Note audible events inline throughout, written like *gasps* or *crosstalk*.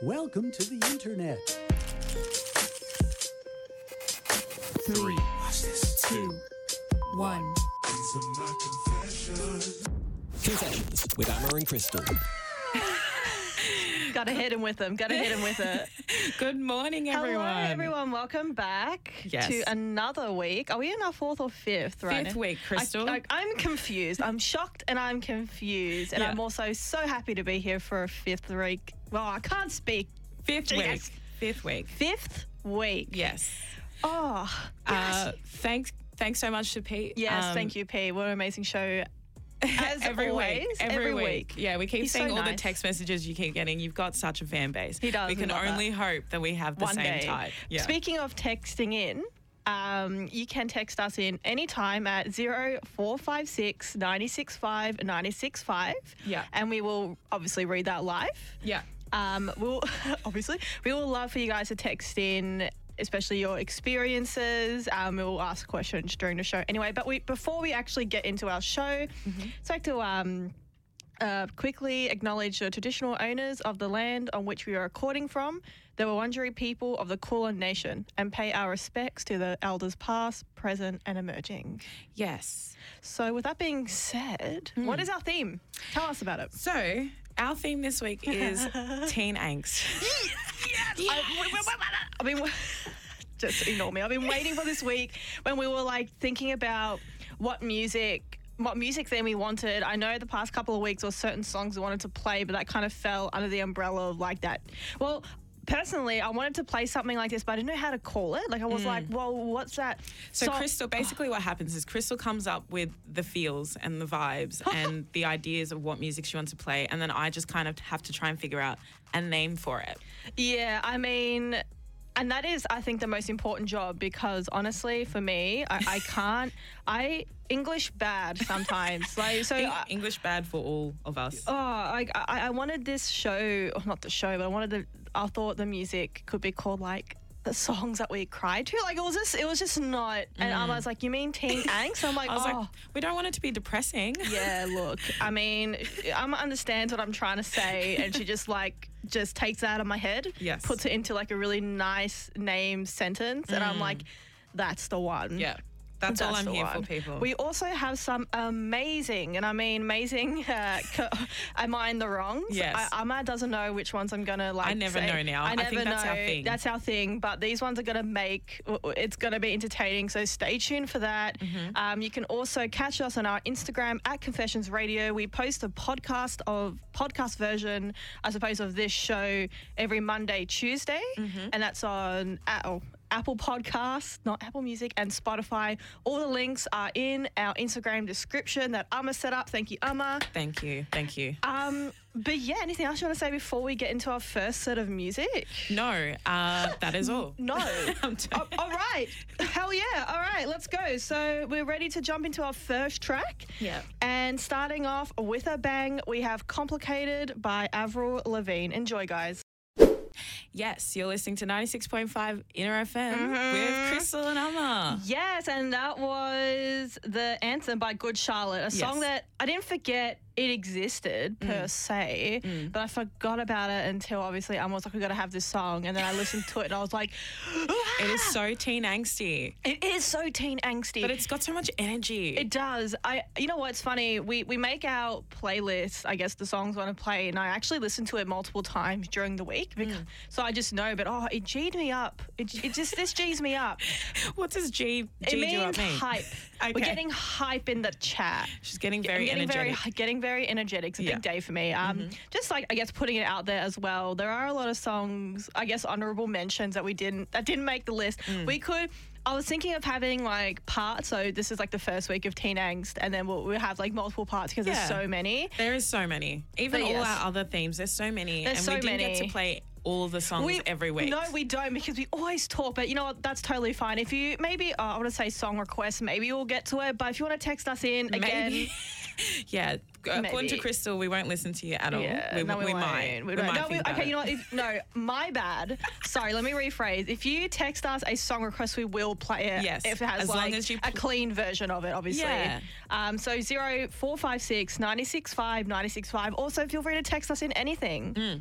Welcome to the internet. Three, two, one. Confessions with Amma and Crystal. Gotta hit him with them. Gotta hit him with it. *laughs* Good morning, everyone. Hello, everyone. Welcome back Yes. to another week. Are we in our fourth or fifth? Right. Fifth week, Crystal. I, am confused. I'm shocked and I'm confused. And Yeah. I'm also so happy to be here for a fifth week. Well, I can't speak. Fifth Yes. week. Fifth week. Fifth week. Yes. Oh, Uh, thanks. Thanks so much to Pete. yes. Um, thank you, Pete. What an amazing show. As every always, week. Every, every week. week. Yeah, we keep He's so seeing all the text messages you keep getting. You've got such a fan base. He does, We can love that. only hope that we have the one same day. type. Yeah. Speaking of texting in, um, you can text us in anytime at 0456 965 965. Yeah. And we will obviously read that live. yeah. Um, we'll *laughs* obviously we will love for you guys to text in, especially your experiences. Um, we will ask questions during the show anyway. But we before we actually get into our show, Mm-hmm. I'd like to um, uh, quickly acknowledge the traditional owners of the land on which we are recording from, the Wurundjeri people of the Kulin Nation, and pay our respects to the elders past, present, and emerging. Yes. So, with that being said, what is our theme? Tell us about it. So our theme this week is *laughs* teen angst. I, I mean, *laughs* just ignore me. I've been waiting for this week when we were like thinking about what music. What music theme we wanted. I know the past couple of weeks or certain songs we wanted to play, but that kind of fell under the umbrella of like that. Well, personally, I wanted to play something like this, but I didn't know how to call it. Like I was hmm. like, well, what's that? So, So- Crystal, *sighs* basically, what happens is Crystal comes up with the feels and the vibes *laughs* and the ideas of what music she wants to play, and then I just kind of have to try and figure out a name for it. Yeah, I mean, and that is, I think, the most important job because honestly, for me, I, I *laughs* can't. I English bad sometimes. like so. I, English bad for all of us. oh, I, I I wanted this show, not the show, but I wanted the. I thought the music could be called like the songs that we cried to. Like it was just, it was just not. And I was like, you mean teen angst? I'm like, Mm. *laughs* I was oh. like, we don't want it to be depressing. *laughs* Yeah, look, I mean, Amma understands what I'm trying to say, and she just like just takes that out of my head, Yes. puts it into like a really nice name sentence, and I'm like, that's the one. Mm. Yeah. That's, all I'm here one. for, people. We also have some amazing, and I mean amazing. *laughs* Uh, co- am I in the wrongs? Yes. I, Amma doesn't know which ones I'm gonna like. I never say. know now. I I think never that's know. our thing. That's our thing. But these ones are gonna make. It's gonna be entertaining. So stay tuned for that. Mm-hmm. Um, you can also catch us on our Instagram at Confessions Radio. We post a podcast of podcast version, I suppose, of this show every Monday, Tuesday, Mm-hmm. and that's on. at, Oh, Apple Podcasts, not Apple Music, and Spotify. All the links are in our Instagram description that Amma set up. Thank you, Amma. Thank you. Thank you. Um, but yeah, anything else you want to say before we get into our first set of music? no, uh, that is all. No. *laughs* I'm Oh, all right. Hell yeah. All right, let's go. So we're ready to jump into our first track. Yeah. And starting off with a bang, we have Complicated by Avril Lavigne. Enjoy, guys. Yes, you're listening to 96.5 Inner FM Mm-hmm. with Crystal and Amma. Yes, and that was the anthem by Good Charlotte, a song that I didn't forget it existed per mm. se, mm. but I forgot about it until obviously I was like, we got to have this song, and then I listened to it and I was like, *gasps* It is so teen angsty, it is so teen angsty. but it's got so much energy. It does. I. You know what's funny? We we make our playlists. I guess the songs want to play, and I actually listen to it multiple times during the week. Mm. Because, So I just know. But oh, it g'd me up. It, it just this g's me up. *laughs* what does G, It G do means up mean? hype. We're getting hype in the chat. She's getting I'm very getting energetic. very getting very energetic. It's a Yeah. Mm-hmm. big day for me. Um, just like I guess putting it out there as well. There are a lot of songs, I guess honorable mentions that we didn't that didn't make the list. Mm. We could. I was thinking of having like parts. So this is like the first week of Teen Angst, and then we'll, we'll have like multiple parts because Yeah. there's so many. There is so many. Even But all yes. our other themes, there's so many. There's and so we didn't get many. to play all of the songs we, every week. No, we don't because we always talk. But you know what? That's totally fine. If you maybe uh, I want to say song request, maybe we'll get to it. But if you want to text us in again, *laughs* Maybe. yeah. According to Crystal, we won't listen to you at all. Yeah, we, no, we, we won't. might. We We might No, we- okay, you know what? If, no, my bad. Sorry, let me rephrase. If you text us a song request, we will play it. Yes, If it has as long as you a clean version of it, obviously. Yeah. Um, so zero four five six ninety six five ninety six five. Also, feel free to text us in anything. Mm.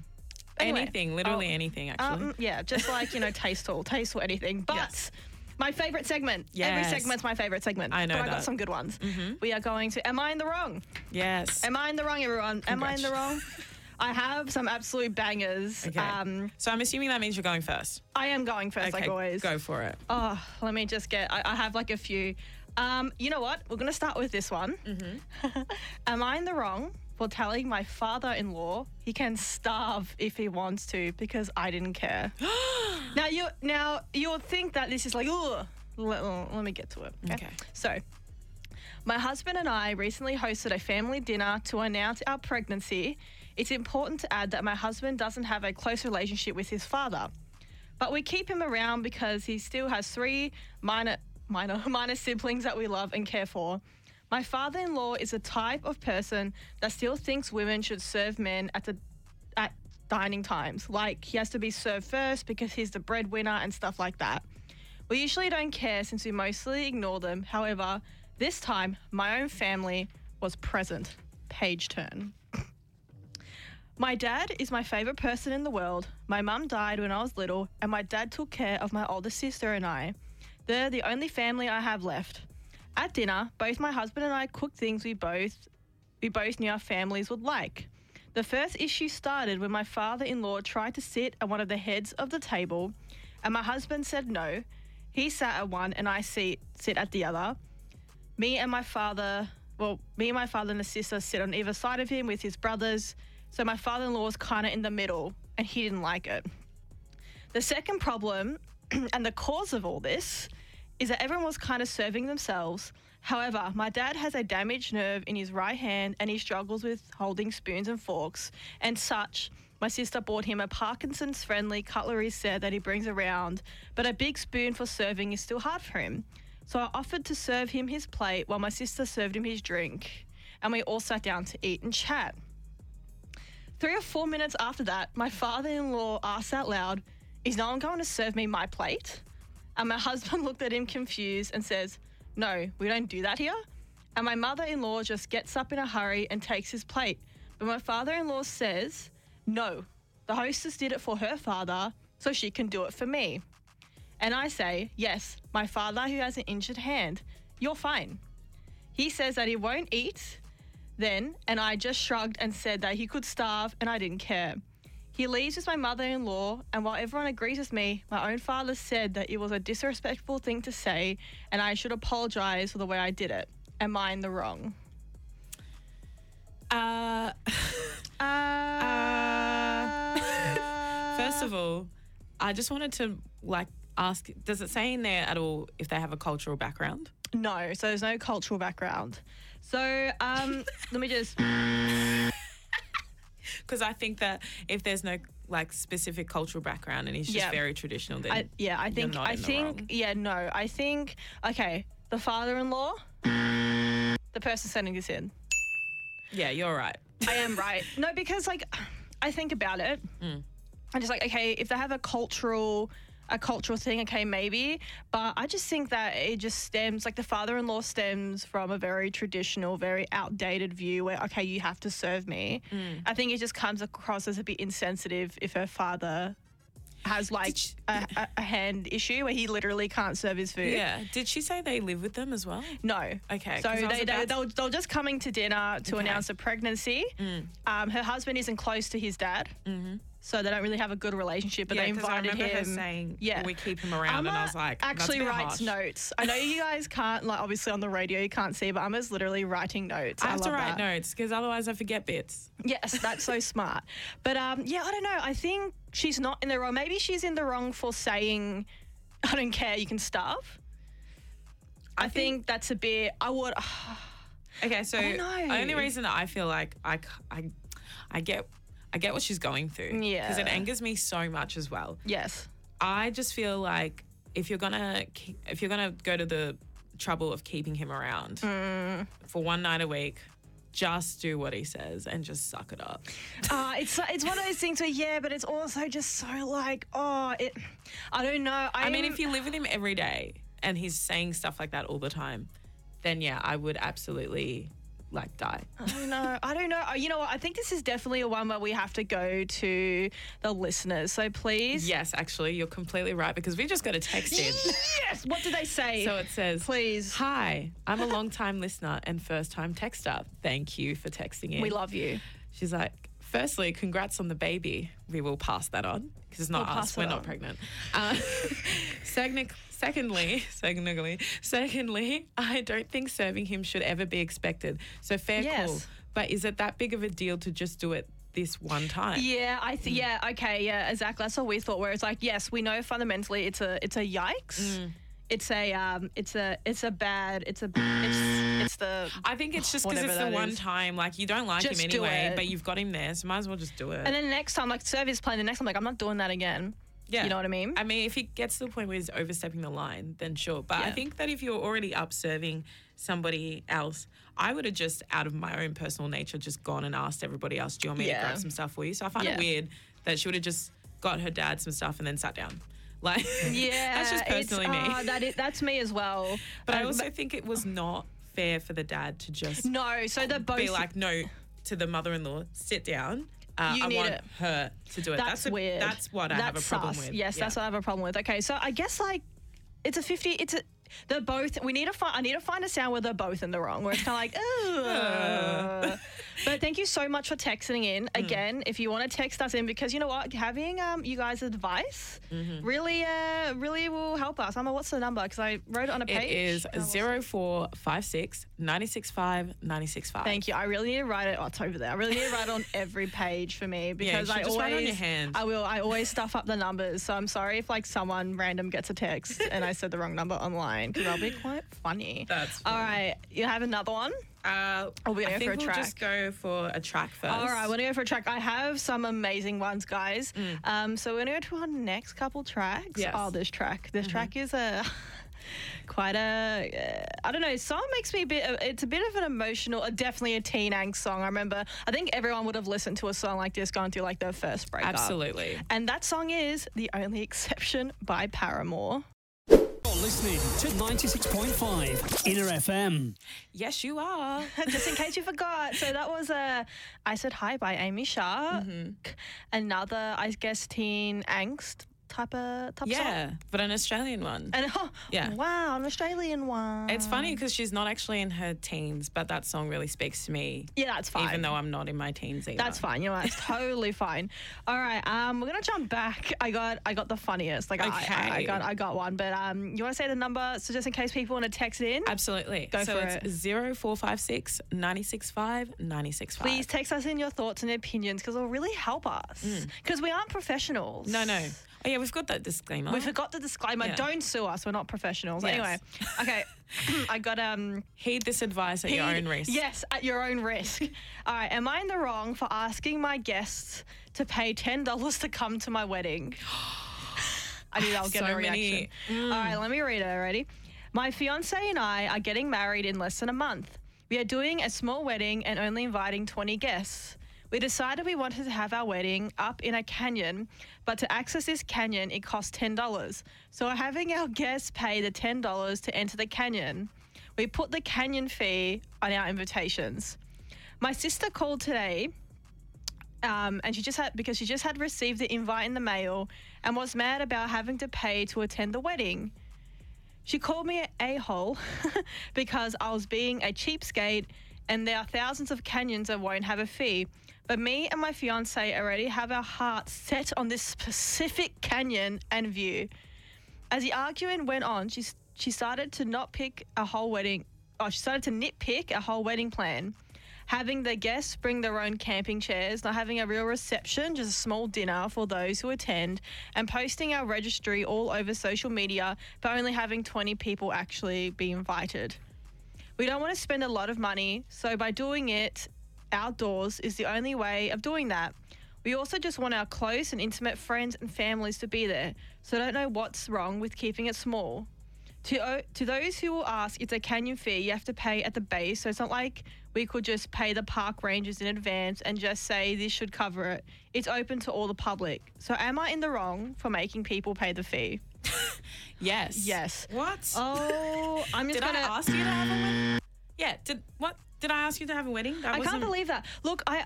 Anyway, anything, literally oh, anything, actually. Um, yeah, just like you know, *laughs* tasteful, tasteful, anything. But Yes. my favorite segment. Every segment's my favorite segment. I know But I got some good ones. We are going to. Am I in the wrong? yes. Am I in the wrong, everyone? Am I in the wrong? *laughs* I have some absolute bangers. okay. Um, so I'm assuming that means you're going first. I am going first, okay, like always. go for it. Oh, let me just get. I, I have like a few. Um, you know what? We're gonna start with this one. Mm-hmm. *laughs* Am I in the wrong for telling my father-in-law he can starve if he wants to because I didn't care? *gasps* now you now you'll think that this is like, oh, let, let me get to it. Okay. So. My husband and I recently hosted a family dinner to announce our pregnancy. It's important to add that my husband doesn't have a close relationship with his father but we keep him around because he still has three minor minor *laughs* minor siblings that we love and care for. My father-in-law is a type of person that still thinks women should serve men at the at dining times. Like he has to be served first because he's the breadwinner and stuff like that. We usually don't care since we mostly ignore them. However, this time my own family was present. Page turn. *laughs* My dad is my favorite person in the world. My mum died when I was little, and my dad took care of my older sister and I. They're the only family I have left. At dinner, both my husband and I cooked things we both we both knew our families would like. The first issue started when my father-in-law tried to sit at one of the heads of the table, and my husband said no. He sat at one, and I sit sit at the other. Me and my father, well, me and my father and the sister sit on either side of him with his brothers. So my father-in-law was kind of in the middle, and he didn't like it. The second problem, *clears throat* and the cause of all this, is that everyone was kind of serving themselves. However, my dad has a damaged nerve in his right hand and he struggles with holding spoons and forks and such. My sister bought him a Parkinson's friendly cutlery set that he brings around, but a big spoon for serving is still hard for him. So I offered to serve him his plate while my sister served him his drink, and we all sat down to eat and chat. Three or four minutes after that, my father in law asked out loud, Is no one going to serve me my plate? And my *laughs* husband looked at him confused and says, No, we don't do that here. And my mother in law just gets up in a hurry and takes his plate. But my father in law says, No, the hostess did it for her father, so she can do it for me. And I say, Yes, my father who has an injured hand. You're fine. He says that he won't eat then, and I just shrugged and said that he could starve and I didn't care. He leaves with my mother in law, and while everyone agrees with me, my own father said that it was a disrespectful thing to say and I should apologize for the way I did it. Am I in the wrong? Uh, *laughs* Uh, *laughs* first of all, I just wanted to like ask: Does it say in there at all if they have a cultural background? no, so there's no cultural background. So um, *laughs* let me just. Because I think that if there's no like specific cultural background and he's just Yeah. very traditional, then I, yeah, I think I in think yeah, no, I think okay, the father-in-law, the person sending this in. yeah, you're right. I am *laughs* right. No, because like I think about it. Mm. I'm just like, okay, if they have a cultural a cultural thing, okay, maybe. But I just think that it just stems like the father-in-law stems from a very traditional, very outdated view where okay, you have to serve me. Mm. I think it just comes across as a bit insensitive if her father has like she- a, a, a hand issue where he literally can't serve his food. Yeah. Did she say they live with them as well? No. Okay, So they, they, about- they, were, they were just coming to dinner to Okay. Mm. announce a pregnancy. Um, her husband isn't close to his dad. Mm-hmm. So they don't really have a good relationship, but yeah, they 'cause I invited remember him. her saying, yeah. we keep him around," and I was like, "That's a actually writes harsh." notes. I know you guys can't, like, obviously on the radio you can't see, but Amma's literally writing notes. I have to write that. notes because otherwise I forget bits. Yes, that's so *laughs* smart. But um, yeah, I don't know. I think she's not in the wrong. Maybe she's in the wrong for saying, "I don't care, you can starve." I, think, that's a bit. I would. *sighs* Okay, so know. only reason that I feel like I I I get, I get what she's going through. Yeah. Because it angers me so much as well. yes. I just feel like if you're gonna, if you're gonna go to the trouble of keeping him around Mm. for one night a week, just do what he says and just suck it up. Uh, it's it's one of those things where yeah, but it's also just so like oh it. I don't know. I, I mean, am- if you live with him every day and he's saying stuff like that all the time, then yeah, I would absolutely like die. I don't know. I don't know. You know what? I think this is definitely a one where we have to go to the listeners. So please. Yes, actually, you're completely right because we just got a text in. Yes. What did they say? So it says, Please. Hi, I'm a long time listener and first time texter. Thank you for texting in. we love you. She's like, firstly, congrats on the baby. We will pass that on because it's not We'll us. We're not on. pregnant. Uh, *laughs* second, secondly, *laughs* secondly, secondly, I don't think serving him should ever be expected. So fair Yes. call. But is it that big of a deal to just do it this one time? Yeah, I think. Yeah, okay, yeah, exactly. That's what we thought. Where it's like, yes, we know fundamentally it's a it's a yikes. It's a um, it's a it's a bad. It's a it's it's the. I think it's just because it's the one is. time. Like you don't like Just him anyway, but you've got him there, so might as well just do it. And then next time, like serve service plan, the next time, like I'm not doing that again. Yeah. You know what I mean? I mean, if he gets to the point where he's overstepping the line, then sure. But I think that if you're already up serving somebody else, I would have just, out of my own personal nature, just gone and asked everybody else, do you want me to grab some stuff for you? So I find Yeah. it weird that she would have just got her dad some stuff and then sat down. *laughs* Like, Yeah, that's just personally me. uh, that is, that's me as well. *laughs* but I Um, also think it was not fair for the dad to just no. So they're both be like, no, to the mother-in-law, sit down. Uh, You I need want it. her to do it. That's, a- weird. That's what I have a That's problem sus. with. Yes, Yeah. that's what I have a problem with. Okay, so I guess like it's a fifty. It's a they're both. We need to find. I need to find a sound where they're both in the wrong. Where it's kind of like, Ugh. but thank you so much for texting in Mm. again. If you want to text us in, because you know what, having um you guys' advice Mm-hmm. really uh really will help us. I'm Amma, what's the number? Because I wrote it on a page. is and I lost it. 0456 965 965. Thank you. I really need to write it. Oh, it's over there. I really need to write it on *laughs* every page for me because you I always write it on your hand. I will. I always stuff up the numbers. So I'm sorry if like someone random gets a text *laughs* and I said the wrong number online because that'll be quite funny. That's all funny. right. You have another one. Uh, Or we I think for a we'll track? just go for a track first. All right, we're gonna go for a track. I have some amazing ones, guys. Um, so we're gonna go to our next couple tracks. Yes. Oh, this track. This track is a *laughs* quite a. Uh, I don't know. Song makes me a bit. uh, It's a bit of an emotional. Uh, definitely a teen angst song. I remember. I think everyone would have listened to a song like this going through like their first breakup. Absolutely. And that song is "The Only Exception" by Paramore. You're listening to 96.5 Inner FM. Yes, you are. *laughs* Just in case you forgot. So that was uh, I Said Hi by Amy Shark. Mm-hmm. Another, I guess, teen angst type of type of song. Yeah, but an Australian one. And *laughs* oh, Yeah. wow, an Australian one. It's funny because she's not actually in her teens, but that song really speaks to me, Yeah, that's fine. even though I'm not in my teens either. that's fine. You know, that's totally *laughs* fine. All right, um, we're gonna jump back. I got, I got the funniest. Like, I, I, I got, I got one. But um, you want to say the number? So just in case people want to text it in, Absolutely. Go so for it's 0456 965 965. please text us in your thoughts and opinions because it'll really help us. Because we aren't professionals. Mm. No, no. Oh, yeah, we've got that disclaimer. We forgot the disclaimer. Yeah. Don't sue us. We're not professionals. Yes. Anyway, okay. *laughs* I got um. Heed this advice at your own risk. Yes, at your own risk. All right. Am I in the wrong for asking my guests to pay ten dollars to come to my wedding? *gasps* I knew I'll get So a reaction. many- mm. All right. Let me read it. Ready? My fiance and I are getting married in less than a month. We are doing a small wedding and only inviting 20 guests. We decided we wanted to have our wedding up in a canyon, but to access this canyon, it costs $10. So we're having our guests pay the $10 to enter the canyon. We put the canyon fee on our invitations. My sister called today um, and she just had because she just had received the invite in the mail and was mad about having to pay to attend the wedding. She called me a-hole *laughs* because I was being a cheapskate and there are thousands of canyons that won't have a fee. But me and my fiance already have our hearts set on this specific canyon and view. As the arguing went on, she, she started to not pick a whole wedding. Oh, she started to nitpick a whole wedding plan. Having the guests bring their own camping chairs, not having a real reception, just a small dinner for those who attend, and posting our registry all over social media, but only having 20 people actually be invited. We don't want to spend a lot of money, so by doing it outdoors is the only way of doing that. We also just want our close and intimate friends and families to be there, so I don't know what's wrong with keeping it small. To, to those who will ask, it's a canyon fee you have to pay at the base, so it's not like we could just pay the park rangers in advance and just say this should cover it. It's open to all the public. So am I in the wrong for making people pay the fee? *laughs* Yes. Yes. What? Oh, I'm *laughs* just Did I gonna. ask you to have a wedding? Yeah. Did what? Did I ask you to have a wedding? That I can't wasn't- believe that. Look, I,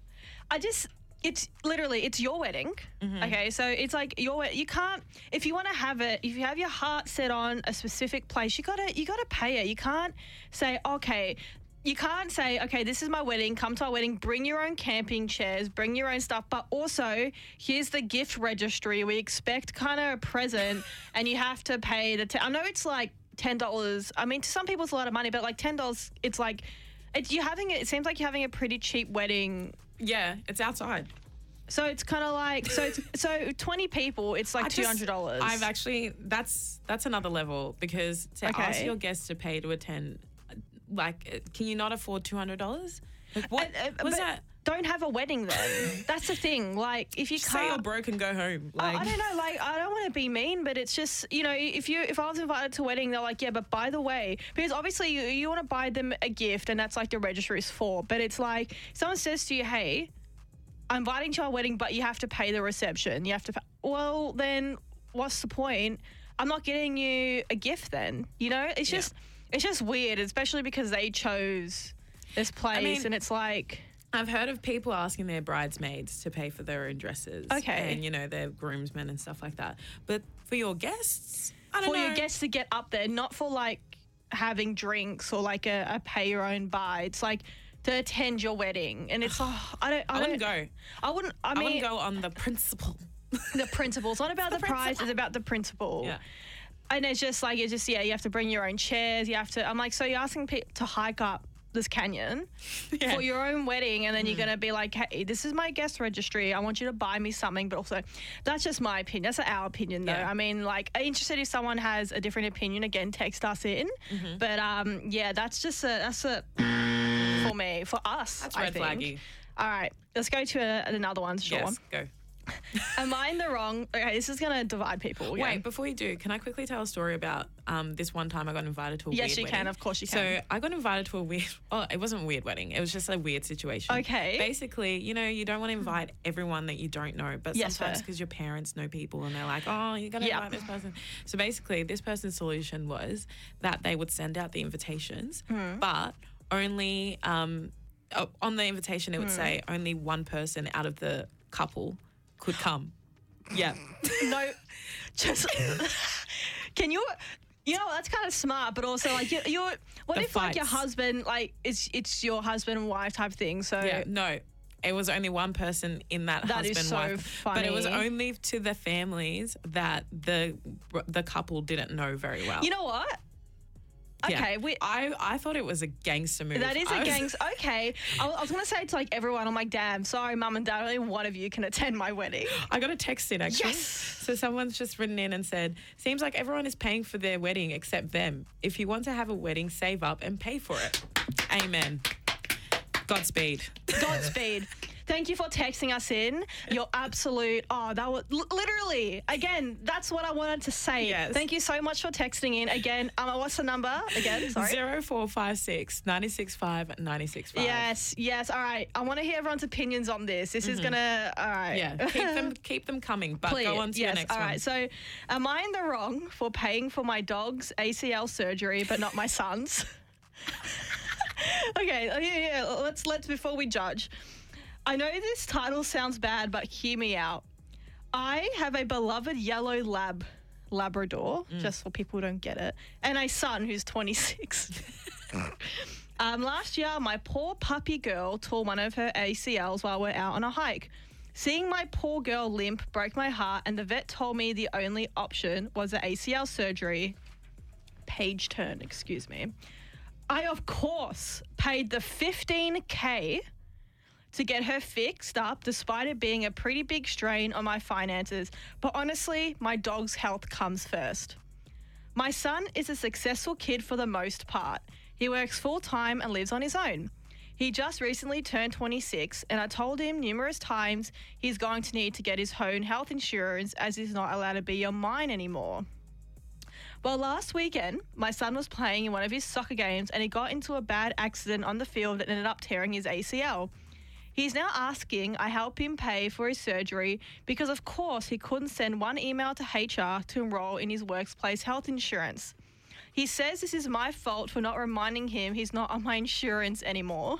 *sighs* I just. It's literally it's your wedding. Mm-hmm. Okay, so it's like your you can't if you want to have it if you have your heart set on a specific place you gotta you gotta pay it. You can't say okay. You can't say, okay, this is my wedding, come to our wedding, bring your own camping chairs, bring your own stuff, but also here's the gift registry. We expect kind of a present *laughs* and you have to pay the. T- I know it's like $10. I mean, to some people it's a lot of money, but like $10, it's like, it's, you're having it, it seems like you're having a pretty cheap wedding Yeah, it's outside. so it's kind of like so it's so twenty people. It's like two hundred dollars. I've actually that's that's another level because to ask your guests to pay to attend, uh, like, uh, can you not afford two hundred dollars? What was but that? Don't have a wedding then. *laughs* That's the thing. Like if you Just say you're broke and go home. Oh, Like, I don't know. Like I don't want to be mean, but it's just you know if you if I was invited to a wedding, they're like, yeah, but by the way, because obviously you, you want to buy them a gift, and that's like the registry is for. But it's like someone says to you, hey, I'm inviting to our wedding, but you have to pay the reception. You have to. Pay. Well, then what's the point? I'm not getting you a gift. Then you know, it's Yeah. just it's just weird, especially because they chose this place, mean- and it's like. I've heard of people asking their bridesmaids to pay for their own dresses. Okay. And, you know, their groomsmen and stuff like that. But for your guests, I don't for know. your guests to get up there, not for like having drinks or like a, a pay your own buy. It's like to attend your wedding, and it's *sighs* oh, I don't. I, I wouldn't don't- go. I wouldn't. I I mean, wouldn't go on the principle. *laughs* the principle. It's not about the, the prize. It's about the principle. Yeah. And it's just like it's just yeah. You have to bring your own chairs. You have to. I'm like, so you're asking people to hike up this canyon *laughs* Yeah. Mm. for your own wedding, and then you're gonna be like, hey, this is my guest registry. I want you to buy me something. But also, that's just my opinion. That's our opinion, though. Yeah. I mean, like, I'm interested if someone has a different opinion. Again, text us in. Mm-hmm. But um, yeah, that's just a that's a for me for us. That's I red think. flaggy. All right, let's go to a, another one, Sean. Yes, go. *laughs* Am I in the wrong? Okay, this is gonna divide people. again. Wait, before you do, can I quickly tell a story about um, this one time I got invited to a Yes, weird you wedding? can, of course you can. So. I got invited to a weird. *laughs* Oh, it wasn't a weird wedding. It was just a weird situation. Okay. Basically, you know, you don't want to invite everyone that you don't know, but Yes, sometimes fair. because your parents know people and they're like, oh, you're gonna Yeah. invite this person. So basically, this person's solution was that they would send out the invitations, Hmm. but only um, on the invitation it Hmm. would say only one person out of the couple could come. Yeah. *laughs* no, just *laughs* can you? You know that's kind of smart, but also like you, you're. What The if like your fights. husband like it's it's your husband and wife type thing? So Yeah, no. It was only one person in that, That is husband so wife, but it was funny. only to the families that the the couple didn't know very well. you know what? Yeah. Okay, we. I I thought it was a gangster movie. That is a was- gangs. Okay, I, was- I was gonna say to like everyone, I'm like, damn, sorry, mum and dad, only one of you can attend my wedding. I got a text in actually. Yes. So someone's just written in and said, "Seems like everyone is paying for their wedding except them. If you want to have a wedding, save up and pay for it." Amen. Godspeed. Godspeed. *laughs* Thank you for texting us in. Your absolute. Oh, that was literally again. That's what I wanted to say. Yes. Thank you so much for texting in again. Um, what's the number again? Sorry. Zero four five six ninety six five ninety six five. Yes, yes. All right. I want to hear everyone's opinions on this. This is gonna. All right. Mm-hmm. Yeah. Keep them *laughs* keep them coming. But Please. go on to yes. your next All one. right. So, am I in the wrong for paying for my dog's ACL surgery, but not my son's? *laughs* okay. Yeah, yeah. Let's let's before we judge. I know this title sounds bad, but hear me out. I have a beloved yellow lab. Labrador, Mm. just so people don't get it, and a son who's 26. *laughs* Um, last year, my poor puppy girl tore one of her ACLs while we're out on a hike. Seeing my poor girl limp broke my heart, and the vet told me the only option was the ACL surgery. Page turn, excuse me. I, of course, paid the 15K to get her fixed up, despite it being a pretty big strain on my finances. But honestly, my dog's health comes first. My son is a successful kid for the most part. He works full time and lives on his own. He just recently turned 26, and I told him numerous times he's going to need to get his own health insurance as he's not allowed to be on mine anymore. Well, last weekend, my son was playing in one of his soccer games and he got into a bad accident on the field that ended up tearing his ACL. He's now asking I help him pay for his surgery because, of course, he couldn't send one email to HR to enroll in his workplace health insurance. He says this is my fault for not reminding him he's not on my insurance anymore.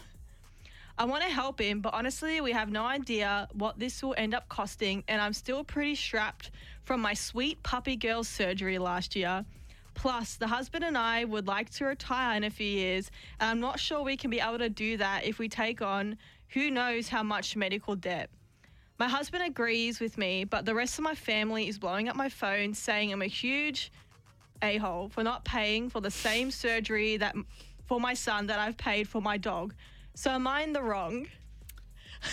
I want to help him, but honestly, we have no idea what this will end up costing, and I'm still pretty strapped from my sweet puppy girl surgery last year. Plus, the husband and I would like to retire in a few years, and I'm not sure we can be able to do that if we take on who knows how much medical debt. My husband agrees with me, but the rest of my family is blowing up my phone saying I'm a huge a hole for not paying for the same surgery that for my son that I've paid for my dog. So am I in the wrong?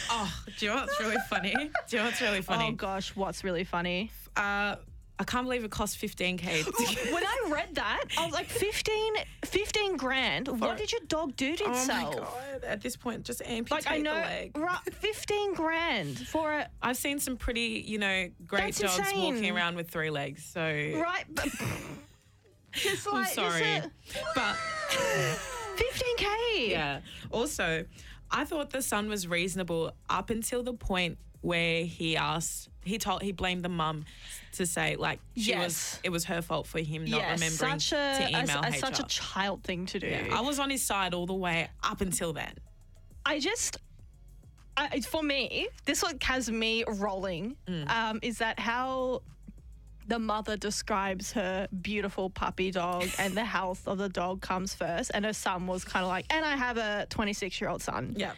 Oh, do you know what's really funny? Do you know what's really *laughs* funny? Oh gosh, what's really funny? Uh, I can't believe it cost 15k. *laughs* when I read that, I was like 15, 15 grand. What did your dog do to oh my itself? god! At this point, just amputate Like I know, the leg. right, 15 grand for it. a I've seen some pretty, you know, great That's dogs walking around with three legs. So right, but *laughs* just I'm sorry, a- but *laughs* 15k. yeah. Also, I thought the sun was reasonable up until the point where he asked, he told, he blamed the mum to say like she was, Yes. it was her fault for him not Yes, remembering such a, to a- email a- HR. such a child thing to do. Yeah, I was on his side all the way up until then. I just, I, for me, this one has me rolling. Mm. Um, is that how the mother describes her beautiful puppy dog *laughs* and the health of the dog comes first, and her son was kind of like, and I have a 26 year old son. Yeah.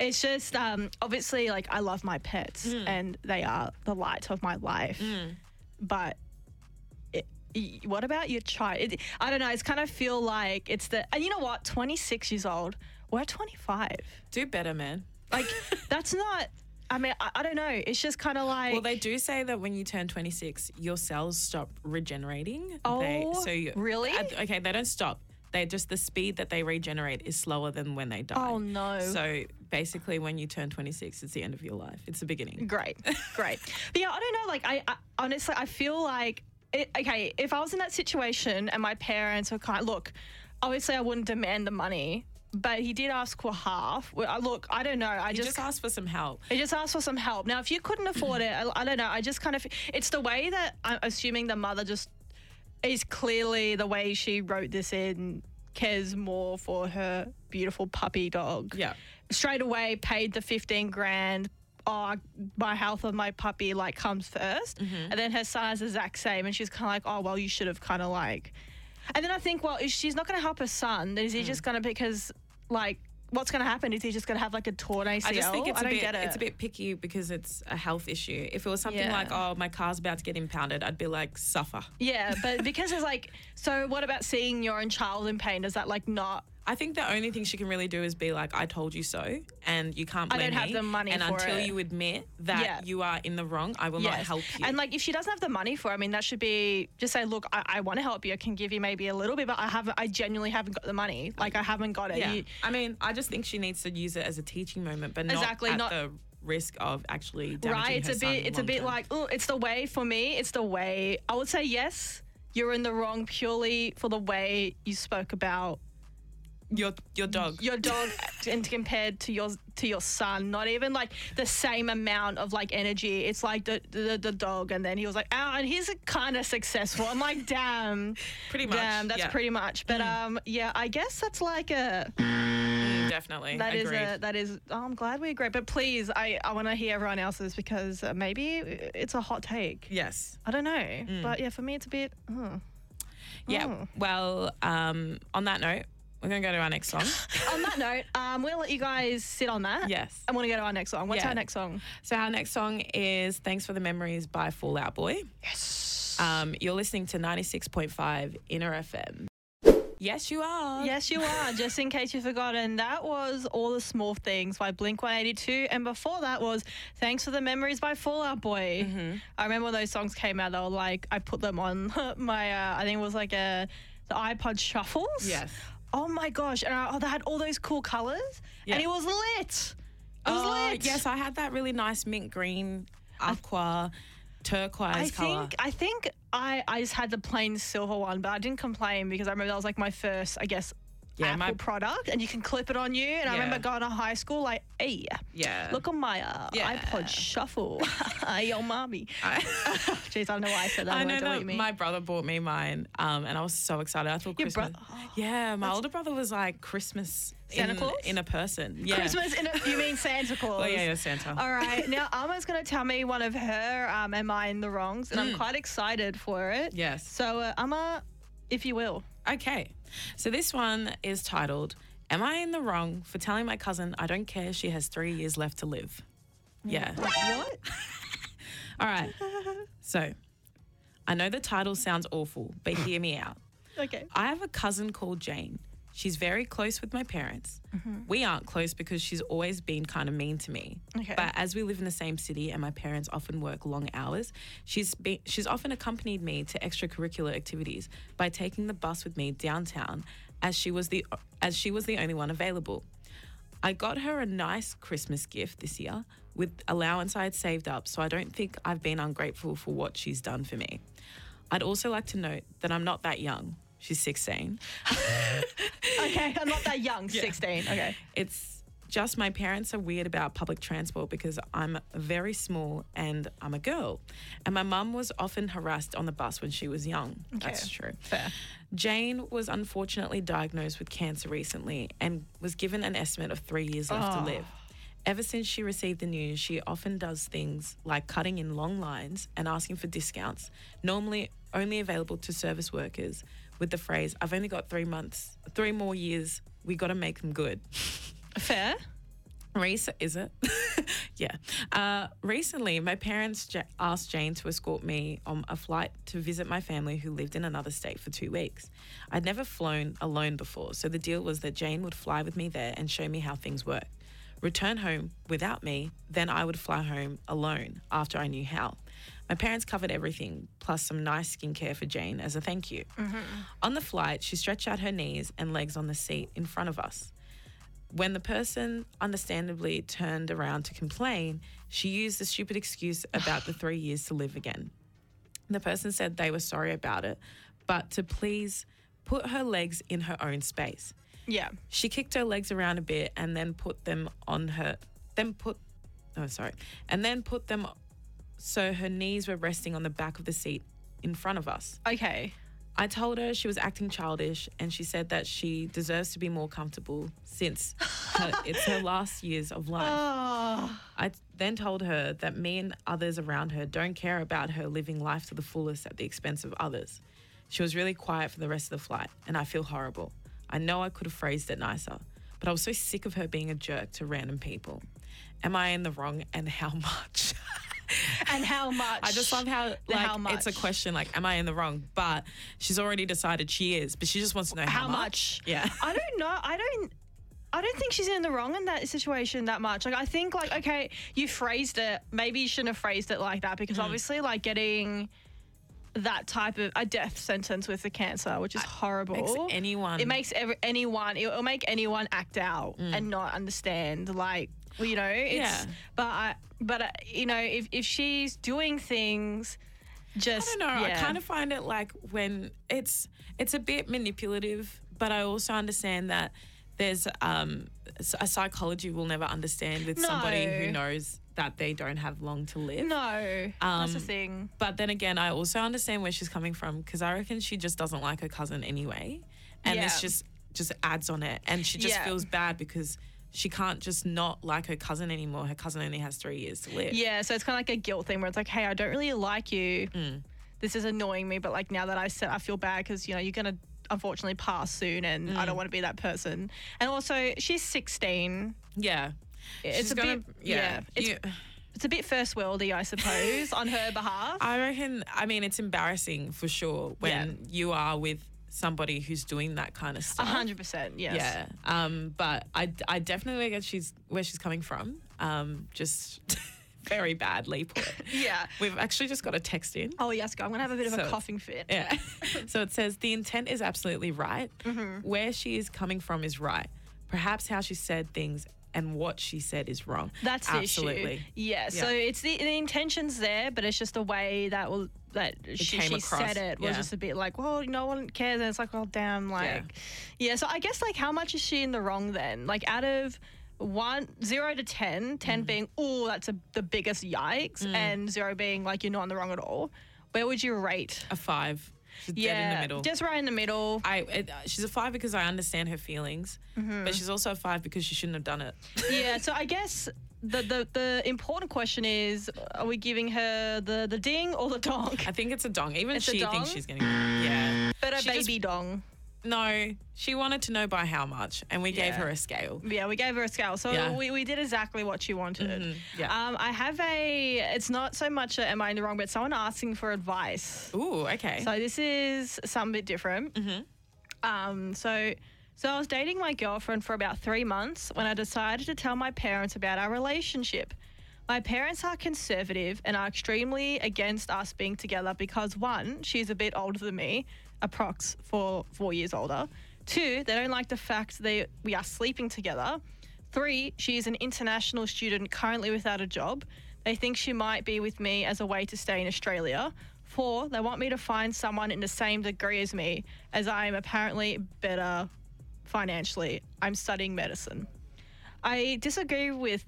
It's just um, obviously like I love my pets Mm. and they are the light of my life, but. It, what about your child? It, I don't know. It's kind of feel like it's the, and you know what? 26 years old. We're 25. Do better, man. Like *laughs* that's not. I mean, I, I don't know. It's just kind of like. Well, they do say that when you turn 26, your cells stop regenerating. Oh, they, so you, really? okay, they don't stop. They just the speed that they regenerate is slower than when they die. Oh, no. So basically, when you turn 26, it's the end of your life. It's the beginning. great, *laughs* great. But yeah, I don't know. Like, I, I honestly, I feel like, it, okay, if I was in that situation and my parents were kind, of, look, obviously I wouldn't demand the money, but he did ask for half. Well, Look, I don't know. I just. just ask for some help. I just asked for some help. Now, if you couldn't afford it, I, I don't know. I just kind of, it's the way that I'm assuming the mother just is clearly the way she wrote this in cares more for her beautiful puppy dog. Yeah. Straight away paid the 15 grand. Oh, my health of my puppy like comes 1st Mm-hmm. And then her son is the exact same. And she's kind of like, oh, well, you should have kind of like. And then I think, well, if she's not going to help her son, then is he Mm. just going to, because like, what's going to happen? Is he just going to have like a torn ACL? I just think it's a don't bit it. it's a bit picky because it's a health issue. If it was something Yeah. like, oh, my car's about to get impounded, I'd be like, suffer. Yeah, but because it's like, so what about seeing your own child in pain? Does that like not? I think the only thing she can really do is be like, I told you so, and you can't I blame don't have me. the money And until it. you admit that Yeah. you are in the wrong, I will not help you. And like, if she doesn't have the money for, it, I mean, that should be just say, look, I, I want to help you. I can give you maybe a little bit, but I haven't. I genuinely haven't got the money. Like, I haven't got it. yeah. You- I mean, I just think she needs to use it as a teaching moment, but Exactly, not at not- the risk of actually right? It's a bit. It's a bit long-term. like, oh, it's the way for me. It's the way. I would say yes. You're in the wrong purely for the way you spoke about your your dog. your dog *laughs* and compared to your to your son not even like the same amount of like energy it's like the the, the dog and then he was like oh and he's kind of successful i'm like damn *laughs* Pretty much, damn that's yeah. pretty much but um yeah i guess that's like a Mm, definitely. that is a that is oh, i'm glad we agree but please i i want to hear everyone else's because uh, maybe it's a hot take yes. i don't know but yeah for me it's a bit oh. Yeah. Oh. Well, um, on that note, we're gonna go to our next song. *laughs* on that note um we'll let you guys sit on that yes. i want to go to our next song what's Yeah. our next song So our next song is "Thanks for the Memories" by Fall Out Boy. yes Um, you're listening to 96.5 Inner FM. Yes, you are. Yes, you are. Just in case you've forgotten, that was All the Small Things by Blink 182. And before that was Thanks for the Memories by Fall Out Boy. Mm-hmm. I remember when those songs came out, they were like, I put them on *laughs* my, uh, I think it was like a, the iPod shuffles. Yes. Oh my gosh. And I, oh, they had all those cool colors. Yeah. And it was lit. It was Oh, lit. Yes, I had that really nice mint green, aqua, turquoise I color. think I think I, I just had the plain silver one, but I didn't complain because I remember that was like my first, I guess, Yeah, Apple my- product, and you can clip it on you. And I remember going to high school like, hey, Yeah. look on my uh, Yeah. iPod Shuffle, *laughs* yo, mommy. I, *laughs* Jeez, I don't know why I said that. I know that my brother bought me mine, um, and I was so excited. I thought Your bro- Christmas. yeah, my older brother was like Christmas Santa in, Claus? in a person. Yeah. Christmas, in a, you mean Santa *laughs* Claus? Oh yeah, yeah, Santa. All right, now Amma's going to tell me one of her um, "Am I in the Wrongs?" and I'm quite excited for it. Mm. Yes. So, uh, Amma, if you will. Okay. So this one is titled Am I in the wrong for telling my cousin I don't care she has three years left to live? Yeah. What? *laughs* All right. So I know the title sounds awful, but hear me out. *laughs* okay. I have a cousin called Jane. She's very close with my parents. Mm-hmm. We aren't close because she's always been kind of mean to me. Okay. But as we live in the same city and my parents often work long hours, she's been, she's often accompanied me to extracurricular activities by taking the bus with me downtown as she was the as she was the only one available. I got her a nice Christmas gift this year with allowance I had saved up, so I don't think I've been ungrateful for what she's done for me. I'd also like to note that I'm not that young. She's 16. *laughs* Okay, I'm not that young, 16. Okay. It's just my parents are weird about public transport because I'm very small and I'm a girl. And my mum was often harassed on the bus when she was young. That's true. Fair. Jane was unfortunately diagnosed with cancer recently and was given an estimate of three years left to ah. live. Ever since she received the news, she often does things like cutting in long lines and asking for discounts, normally only available to service workers, with the phrase, I've only got three months, three more years, we got to make them good. *laughs* Fair. Rec- is it? *laughs* yeah. Uh, recently, my parents ja- asked Jane to escort me on a flight to visit my family who lived in another state for two weeks. I'd never flown alone before, so the deal was that Jane would fly with me there and show me how things work. Return home without me, then I would fly home alone after I knew how. My parents covered everything, plus some nice skincare for Jane as a thank you. Mm-hmm. On the flight, she stretched out her knees and legs on the seat in front of us. When the person understandably turned around to complain, she used the stupid excuse about the three years to live again. The person said they were sorry about it, but to please put her legs in her own space. Yeah. She kicked her legs around a bit and then put them on her, then put, oh, sorry, and then put them so her knees were resting on the back of the seat in front of us. Okay. I told her she was acting childish and she said that she deserves to be more comfortable since her, *laughs* it's her last years of life. Oh. I then told her that me and others around her don't care about her living life to the fullest at the expense of others. She was really quiet for the rest of the flight and I feel horrible. I know I could have phrased it nicer, but I was so sick of her being a jerk to random people. Am I in the wrong and how *laughs* much? *laughs* And how much? I just love how like how it's a question like, am I in the wrong? But she's already decided she is, but she just wants to know how, How much? Yeah. I don't know. I don't. I don't think she's in the wrong in that situation that much. Like I think like okay, you phrased it. Maybe you shouldn't have phrased it like that because mm. obviously like getting that type of a death sentence with the cancer, which is horrible. Makes anyone it makes every, anyone it'll make anyone act out mm. and not understand like you know it's Yeah. but I, but uh, you know if, if she's doing things just I don't know. I kind of find it like when it's it's a bit manipulative, but I also understand that there's um, a psychology we'll never understand with somebody who knows that they don't have long to live. no that's the Um, thing But then again, I also understand where she's coming from because I reckon she just doesn't like her cousin anyway, and this just just adds on it, and she just Yeah. feels bad because she can't just not like her cousin anymore. Her cousin only has three years to live. Yeah, so it's kind of like a guilt thing where it's like, hey, I don't really like you. Mm. This is annoying me, but like now that I said, I feel bad because you know you're gonna unfortunately pass soon, and I Mm. don't want to be that person. And also, she's 16. yeah. It's She's a gonna- bit, yeah, it's, you- it's a bit first worldy, I suppose, on her *laughs* behalf. I reckon. I mean, it's embarrassing for sure when you are with somebody who's doing that kind of A stuff. hundred percent, yes. Yeah. Um. But I, I definitely get she's where she's coming from. Um. Just *laughs* very badly put. Yeah. We've actually just got a text in. Oh yes, I'm gonna have a bit of So a coughing fit. Yeah. *laughs* *laughs* so it says the intent is absolutely right. Mm-hmm. Where she is coming from is right. Perhaps how she said things and what she said is wrong. That's absolutely. the issue. Yeah, so it's the, the intention's there, but it's just the way that will that she, she across, said it was yeah. just a bit like, well, no one cares, and it's like, oh damn, like, yeah. So I guess like, how much is she in the wrong then? Like, out of one zero to 10, 10 Mm. being, oh, that's a, the biggest yikes, and zero being like, you're not in the wrong at all. Where would you rate? A five. She's yeah, dead in the middle. just right in the middle. I it, uh, she's a five because I understand her feelings, Mm-hmm. but she's also a five because she shouldn't have done it. yeah, so I guess the, the the important question is: Are we giving her the the ding or the dong? I think it's a dong. Even It's a she dong? thinks she's getting it. yeah. But a She just- baby dong. No, she wanted to know by how much, and we gave Yeah. her a scale. Yeah, we gave her a scale, so Yeah. we, we did exactly what she wanted. Mhm, yeah. Um, I have a. It's not so much a, am I in the wrong, but someone asking for advice. Ooh, okay. So this is something a bit different. Mm-hmm. Um, so so I was dating my girlfriend for about three months when I decided to tell my parents about our relationship. My parents are conservative and are extremely against us being together because one, she's a bit older than me, approx four four years older. Two, they don't like the fact that we are sleeping together. Three, she is an international student currently without a job. They think she might be with me as a way to stay in Australia. Four, they want me to find someone in the same degree as me, as I am apparently better financially. I'm studying medicine. I disagree with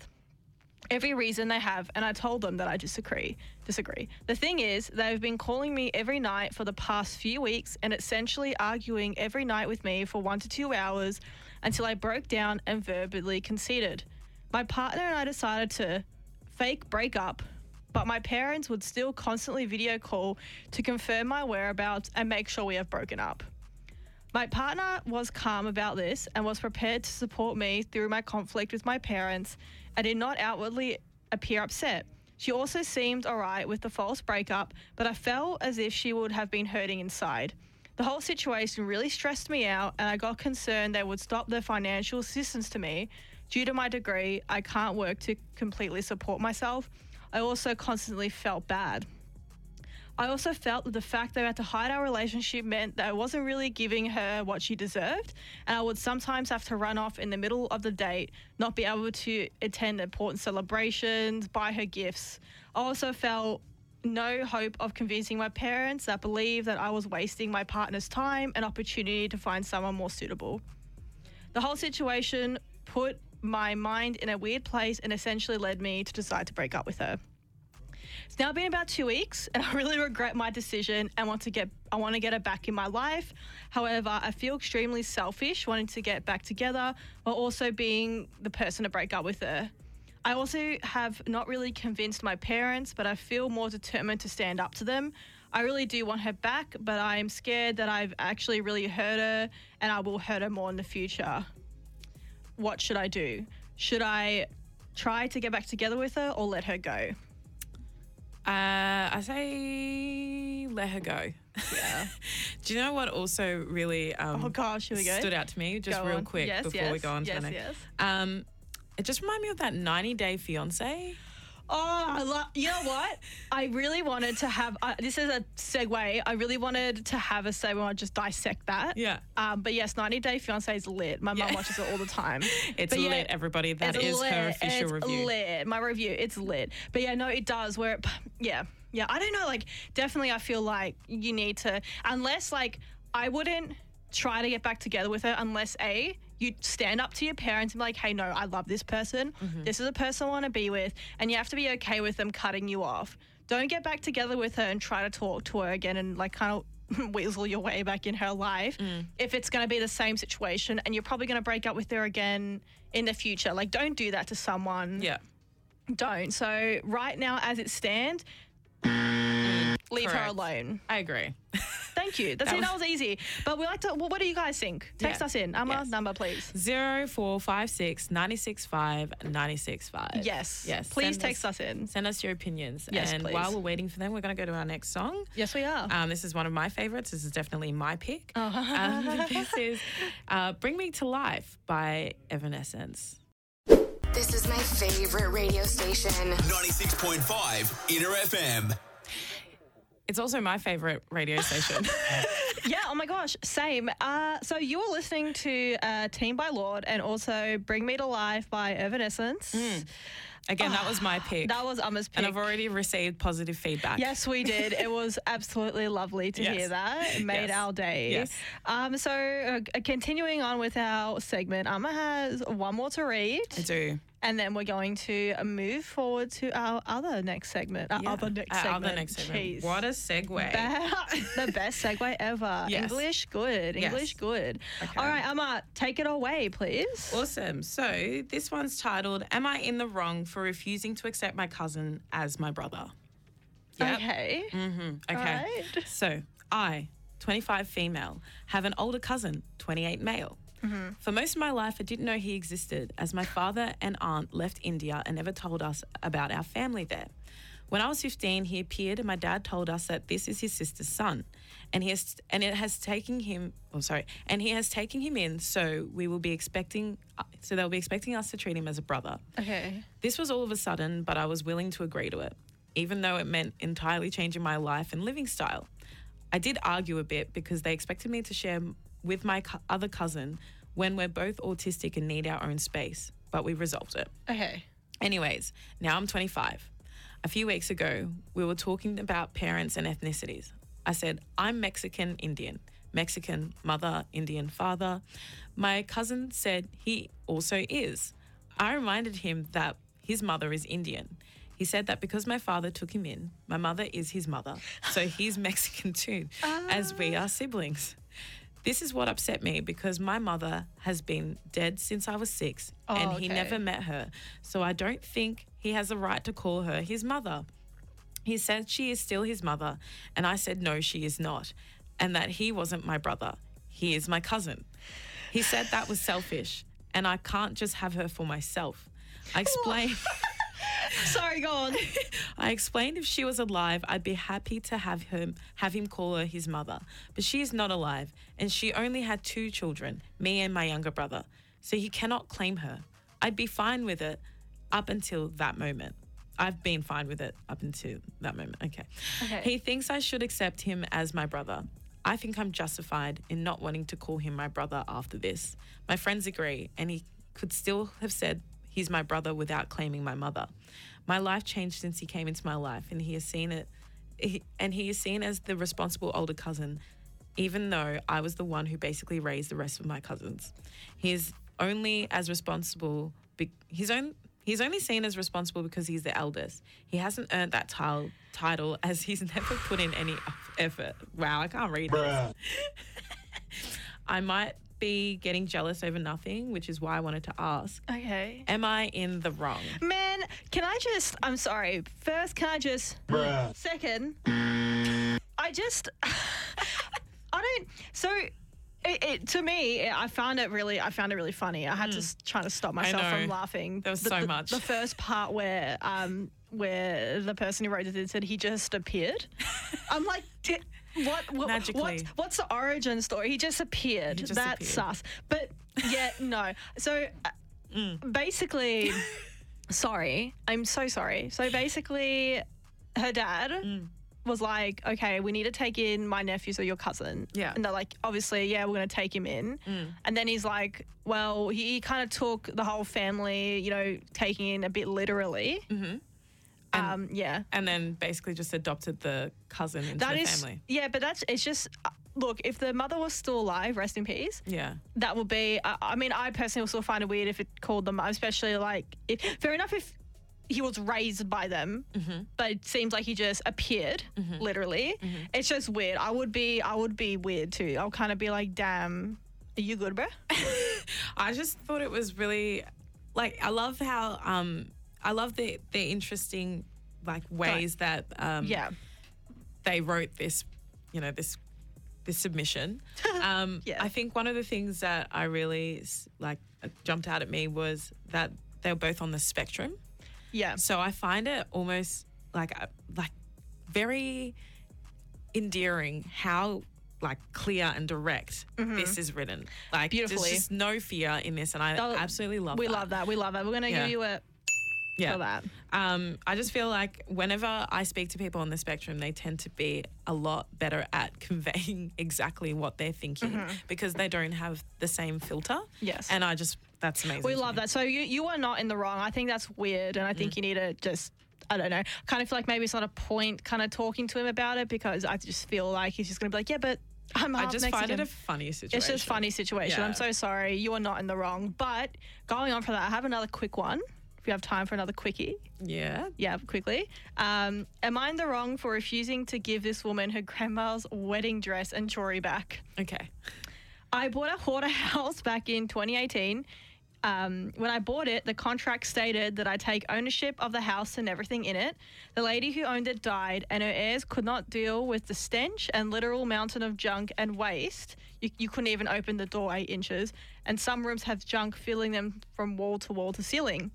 every reason they have, and I told them that I disagree. Disagree. The thing is, they've been calling me every night for the past few weeks and essentially arguing every night with me for one to two hours until I broke down and verbally conceded. My partner and I decided to fake break up, but my parents would still constantly video call to confirm my whereabouts and make sure we have broken up. My partner was calm about this and was prepared to support me through my conflict with my parents and did not outwardly appear upset. She also seemed alright with the false breakup, but I felt as if she would have been hurting inside. The whole situation really stressed me out, and I got concerned they would stop their financial assistance to me. Due to my degree, I can't work to completely support myself. I also constantly felt bad. I also felt that the fact they had to hide our relationship meant that I wasn't really giving her what she deserved, and I would sometimes have to run off in the middle of the date, not be able to attend important celebrations, buy her gifts. I also felt no hope of convincing my parents that believe that I was wasting my partner's time and opportunity to find someone more suitable. The whole situation put my mind in a weird place and essentially led me to decide to break up with her. It's now been about two weeks, and I really regret my decision and want to get I want to get her back in my life. However, I feel extremely selfish wanting to get back together while also being the person to break up with her. I also have not really convinced my parents, but I feel more determined to stand up to them. I really do want her back, but I am scared that I've actually really hurt her and I will hurt her more in the future. What should I do? Should I try to get back together with her or let her go? Uh, I say let her go. Yeah. *laughs* Do you know what also really um, Oh gosh, here we go. stood out to me just Go real on. quick Yes, before yes, we go on to yes, the next? yes. Um, it just reminded me of that 90 Day Fiance. Oh, I love. You know what? I really wanted to have. Uh, this is a segue. I really wanted to have a say segue. I just dissect that. Yeah. Um, but yes, 90 Day Fiance is lit. My mum Yeah. watches it all the time. *laughs* It's But yeah, lit, everybody. That it's is lit, her official it's review. lit. My review. It's lit. But yeah, no, it does. Where, it, yeah, yeah. I don't know. Like, definitely, I feel like you need to, unless like I wouldn't try to get back together with her unless a you stand up to your parents and be like, hey, no, I love this person. Mm-hmm. This is a person I want to be with, and you have to be okay with them cutting you off. Don't get back together with her and try to talk to her again and like kind of *laughs* weasel your way back in her life Mm. if it's going to be the same situation and you're probably going to break up with her again in the future. Like, don't do that to someone. Yeah. Don't. So, right now, as it stands, leave her alone. I agree. Thank you. That's *laughs* That it. was- That was easy. But we like to. Well, what do you guys think? Text Yeah. us in. Amma Yes. number, please. Zero four five six ninety six five ninety six five. Yes. Yes. Please Send text us in. Send us your opinions. Yes, and please. while we're waiting for them, we're going to go to our next song. Yes, we are. Um, this is one of my favorites. This is definitely my pick. Oh. Um, *laughs* this is uh, Bring Me to Life by Evanescence. This is my favorite radio station. 96.5 Inner FM. It's also my favorite radio station. *laughs* *laughs* yeah. Oh my gosh, same. Uh, so you were listening to uh, Team by Lorde and also Bring Me to Life by Evanescence. Again, that was my pick. That was Amma's pick. and I've already received positive feedback. Yes, we did. It was *laughs* absolutely lovely to Yes. hear that. It made Yes. our day. Yes. Um, so, uh, continuing on with our segment, Amma has one more to read, I do. And then we're going to move forward to our other next segment. Our Yeah. other next Our segment. other next segment. What a segue. Be- *laughs* the best segue ever. *laughs* Yes. English good. Yes. English good. Okay. All right, Amma, take it away, please. Awesome. So this one's titled "Am I in the wrong for refusing to accept my cousin as my brother?" Yep. Okay. Mm-hmm. Okay. Alright. So I, 25 female, have an older cousin, 28 male. For most of my life, I didn't know he existed, as my father and aunt left India and never told us about our family there. When I was 15, he appeared, and my dad told us that this is his sister's son, and he has, and it has taken him. Oh, sorry, and he has taken him in, so we will be expecting, uh, so they'll be expecting us to treat him as a brother. Okay. This was all of a sudden, but I was willing to agree to it, even though it meant entirely changing my life and living style. I did argue a bit because they expected me to share with my co- other cousin when we're both autistic and need our own space, but we resolved it. Okay. Anyways, now I'm 25. A few weeks ago, we were talking about parents and ethnicities. I said, I'm Mexican Indian. Mexican mother, Indian father. My cousin said he also is. I reminded him that his mother is Indian. He said that because my father took him in, my mother is his mother. So he's *laughs* Mexican too, as we are siblings. This is what upset me because my mother has been dead since I was six oh, and he okay. never met her. So I don't think he has a right to call her his mother. He said she is still his mother, and I said no, she is not, and that he wasn't my brother. He is my cousin. He said that was selfish, and I can't just have her for myself. I *laughs* explained. *laughs* Sorry, go on. *laughs* I explained if she was alive, I'd be happy to have him have him call her his mother. But she is not alive, and she only had two children, me and my younger brother. So he cannot claim her. I'd be fine with it up until that moment. I've been fine with it up until that moment. Okay. Okay. He thinks I should accept him as my brother. I think I'm justified in not wanting to call him my brother after this. My friends agree, and he could still have said he's my brother without claiming my mother. My life changed since he came into my life, and he has seen it, he, and he is seen as the responsible older cousin, even though I was the one who basically raised the rest of my cousins. He is only as responsible. Be, he's only He's only seen as responsible because he's the eldest. He hasn't earned that tile, title as he's *laughs* never put in any effort. Wow, I can't read this. *laughs* I might be getting jealous over nothing, which is why I wanted to ask Okay. Am I in the wrong? Man, can I just? I'm sorry. First, can I just? Bruh. Second, I just. *laughs* I don't. So. It, it, to me, I found it really. I found it really funny. I had to s- try to stop myself Hmm. from laughing. There was the, so the- much. The first part where, um, where the person who wrote it said he just appeared. *laughs* I'm like, "Di- what? what Magically. What's, what's the origin story? He just appeared. just That's appeared. sus. But yeah, no. So uh, Mm. basically, *laughs* sorry. I'm so sorry. So basically, her dad Mm. was like, okay, we need to take in my nephew, so your cousin. Yeah. And they're like, obviously, yeah, we're going to take him in. And then he's like, well, he kind of took the whole family, you know, taking in a bit literally. Mm-hmm. Um, yeah. And then basically just adopted the cousin into That the is, family. yeah, but that's, it's just, uh, look, if the mother was still alive, rest in peace, Yeah. that would be. I, I mean, I personally will still find it weird if it called them, especially like. If, fair enough if he was raised by them, Mm-hmm. but it seems like he just appeared, literally. Mm-hmm. It's just weird. I would be. I would be weird too. I'll kind of be like, damn. Are you good, bro? *laughs* I just thought it was really like I love how um I love the the interesting like ways that um yeah. they wrote this, you know, this this submission. *laughs* Um, Yeah. I think one of the things that I really like jumped out at me was that they were both on the spectrum. Yeah. So I find it almost like uh, like very endearing how like clear and direct this is written. Like Mm-hmm. Beautifully. there's just no fear in this, and I absolutely love. We that. love that. We love that. We're gonna Yeah. give you a. Yeah. for that. Um, I just feel like whenever I speak to people on the spectrum, they tend to be a lot better at *laughs* conveying exactly what they're thinking because they don't have the same filter. Mm-hmm. Yes. And I just, that's amazing. We love me. that. So you you are not in the wrong. I think that's weird, and I Mm. think you need to just. I don't know. Kind of feel like maybe it's not a point kind of talking to him about it because I just feel like he's just going to be like, yeah, but I'm I just Mexican. find it a funny situation. It's just funny situation. I'm so sorry. You are not in the wrong. But going on for that, I have another quick one. You have time for another quickie. Yeah. Yeah, quickly. Um, am I in the wrong for refusing to give this woman her grandma's wedding dress and jewelry back? Okay. I bought a hoarder house back in 2018. Um, when I bought it, the contract stated that I take ownership of the house and everything in it. The lady who owned it died, and her heirs could not deal with the stench and literal mountain of junk and waste. You, you couldn't even open the door eight inches, and some rooms have junk filling them from wall to wall to ceiling.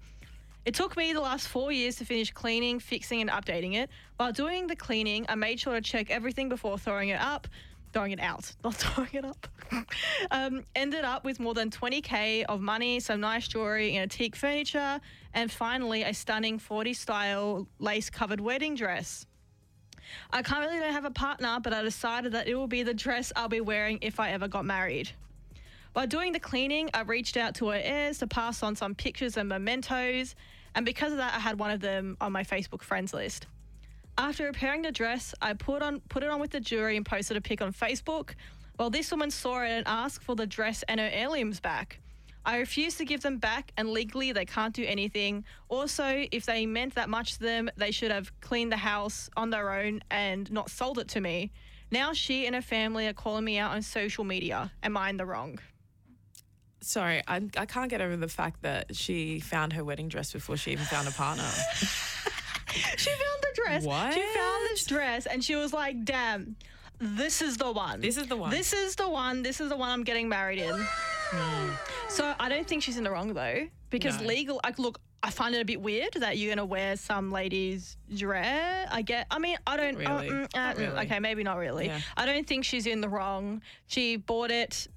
It took me the last four years to finish cleaning, fixing, and updating it. While doing the cleaning, I made sure to check everything before throwing it up, throwing it out, *laughs* not throwing it up. *laughs* um, ended up with more than 20k of money, some nice jewelry, antique furniture, and finally a stunning 40 style lace covered wedding dress. I currently don't have a partner, but I decided that it will be the dress I'll be wearing if I ever got married. By doing the cleaning, I reached out to her heirs to pass on some pictures and mementos, and because of that, I had one of them on my Facebook friends list. After repairing the dress, I put on put it on with the jewelry and posted a pic on Facebook. Well, this woman saw it and asked for the dress and her heirlooms back. I refused to give them back, and legally they can't do anything. Also, if they meant that much to them, they should have cleaned the house on their own and not sold it to me. Now she and her family are calling me out on social media. Am I in the wrong? Sorry, I, I can't get over the fact that she found her wedding dress before she even found a partner. *laughs* She found the dress. What? She found this dress and she was like, damn, this is the one. This is the one. This is the one. This is the one I'm getting married in. So I don't think she's in the wrong though, because No. legal. Like, look, I find it a bit weird that you're gonna wear some lady's dress. I get. I mean, I don't. Really? uh, mm, uh, mm, really. Okay, maybe not really. Yeah. I don't think she's in the wrong. She bought it.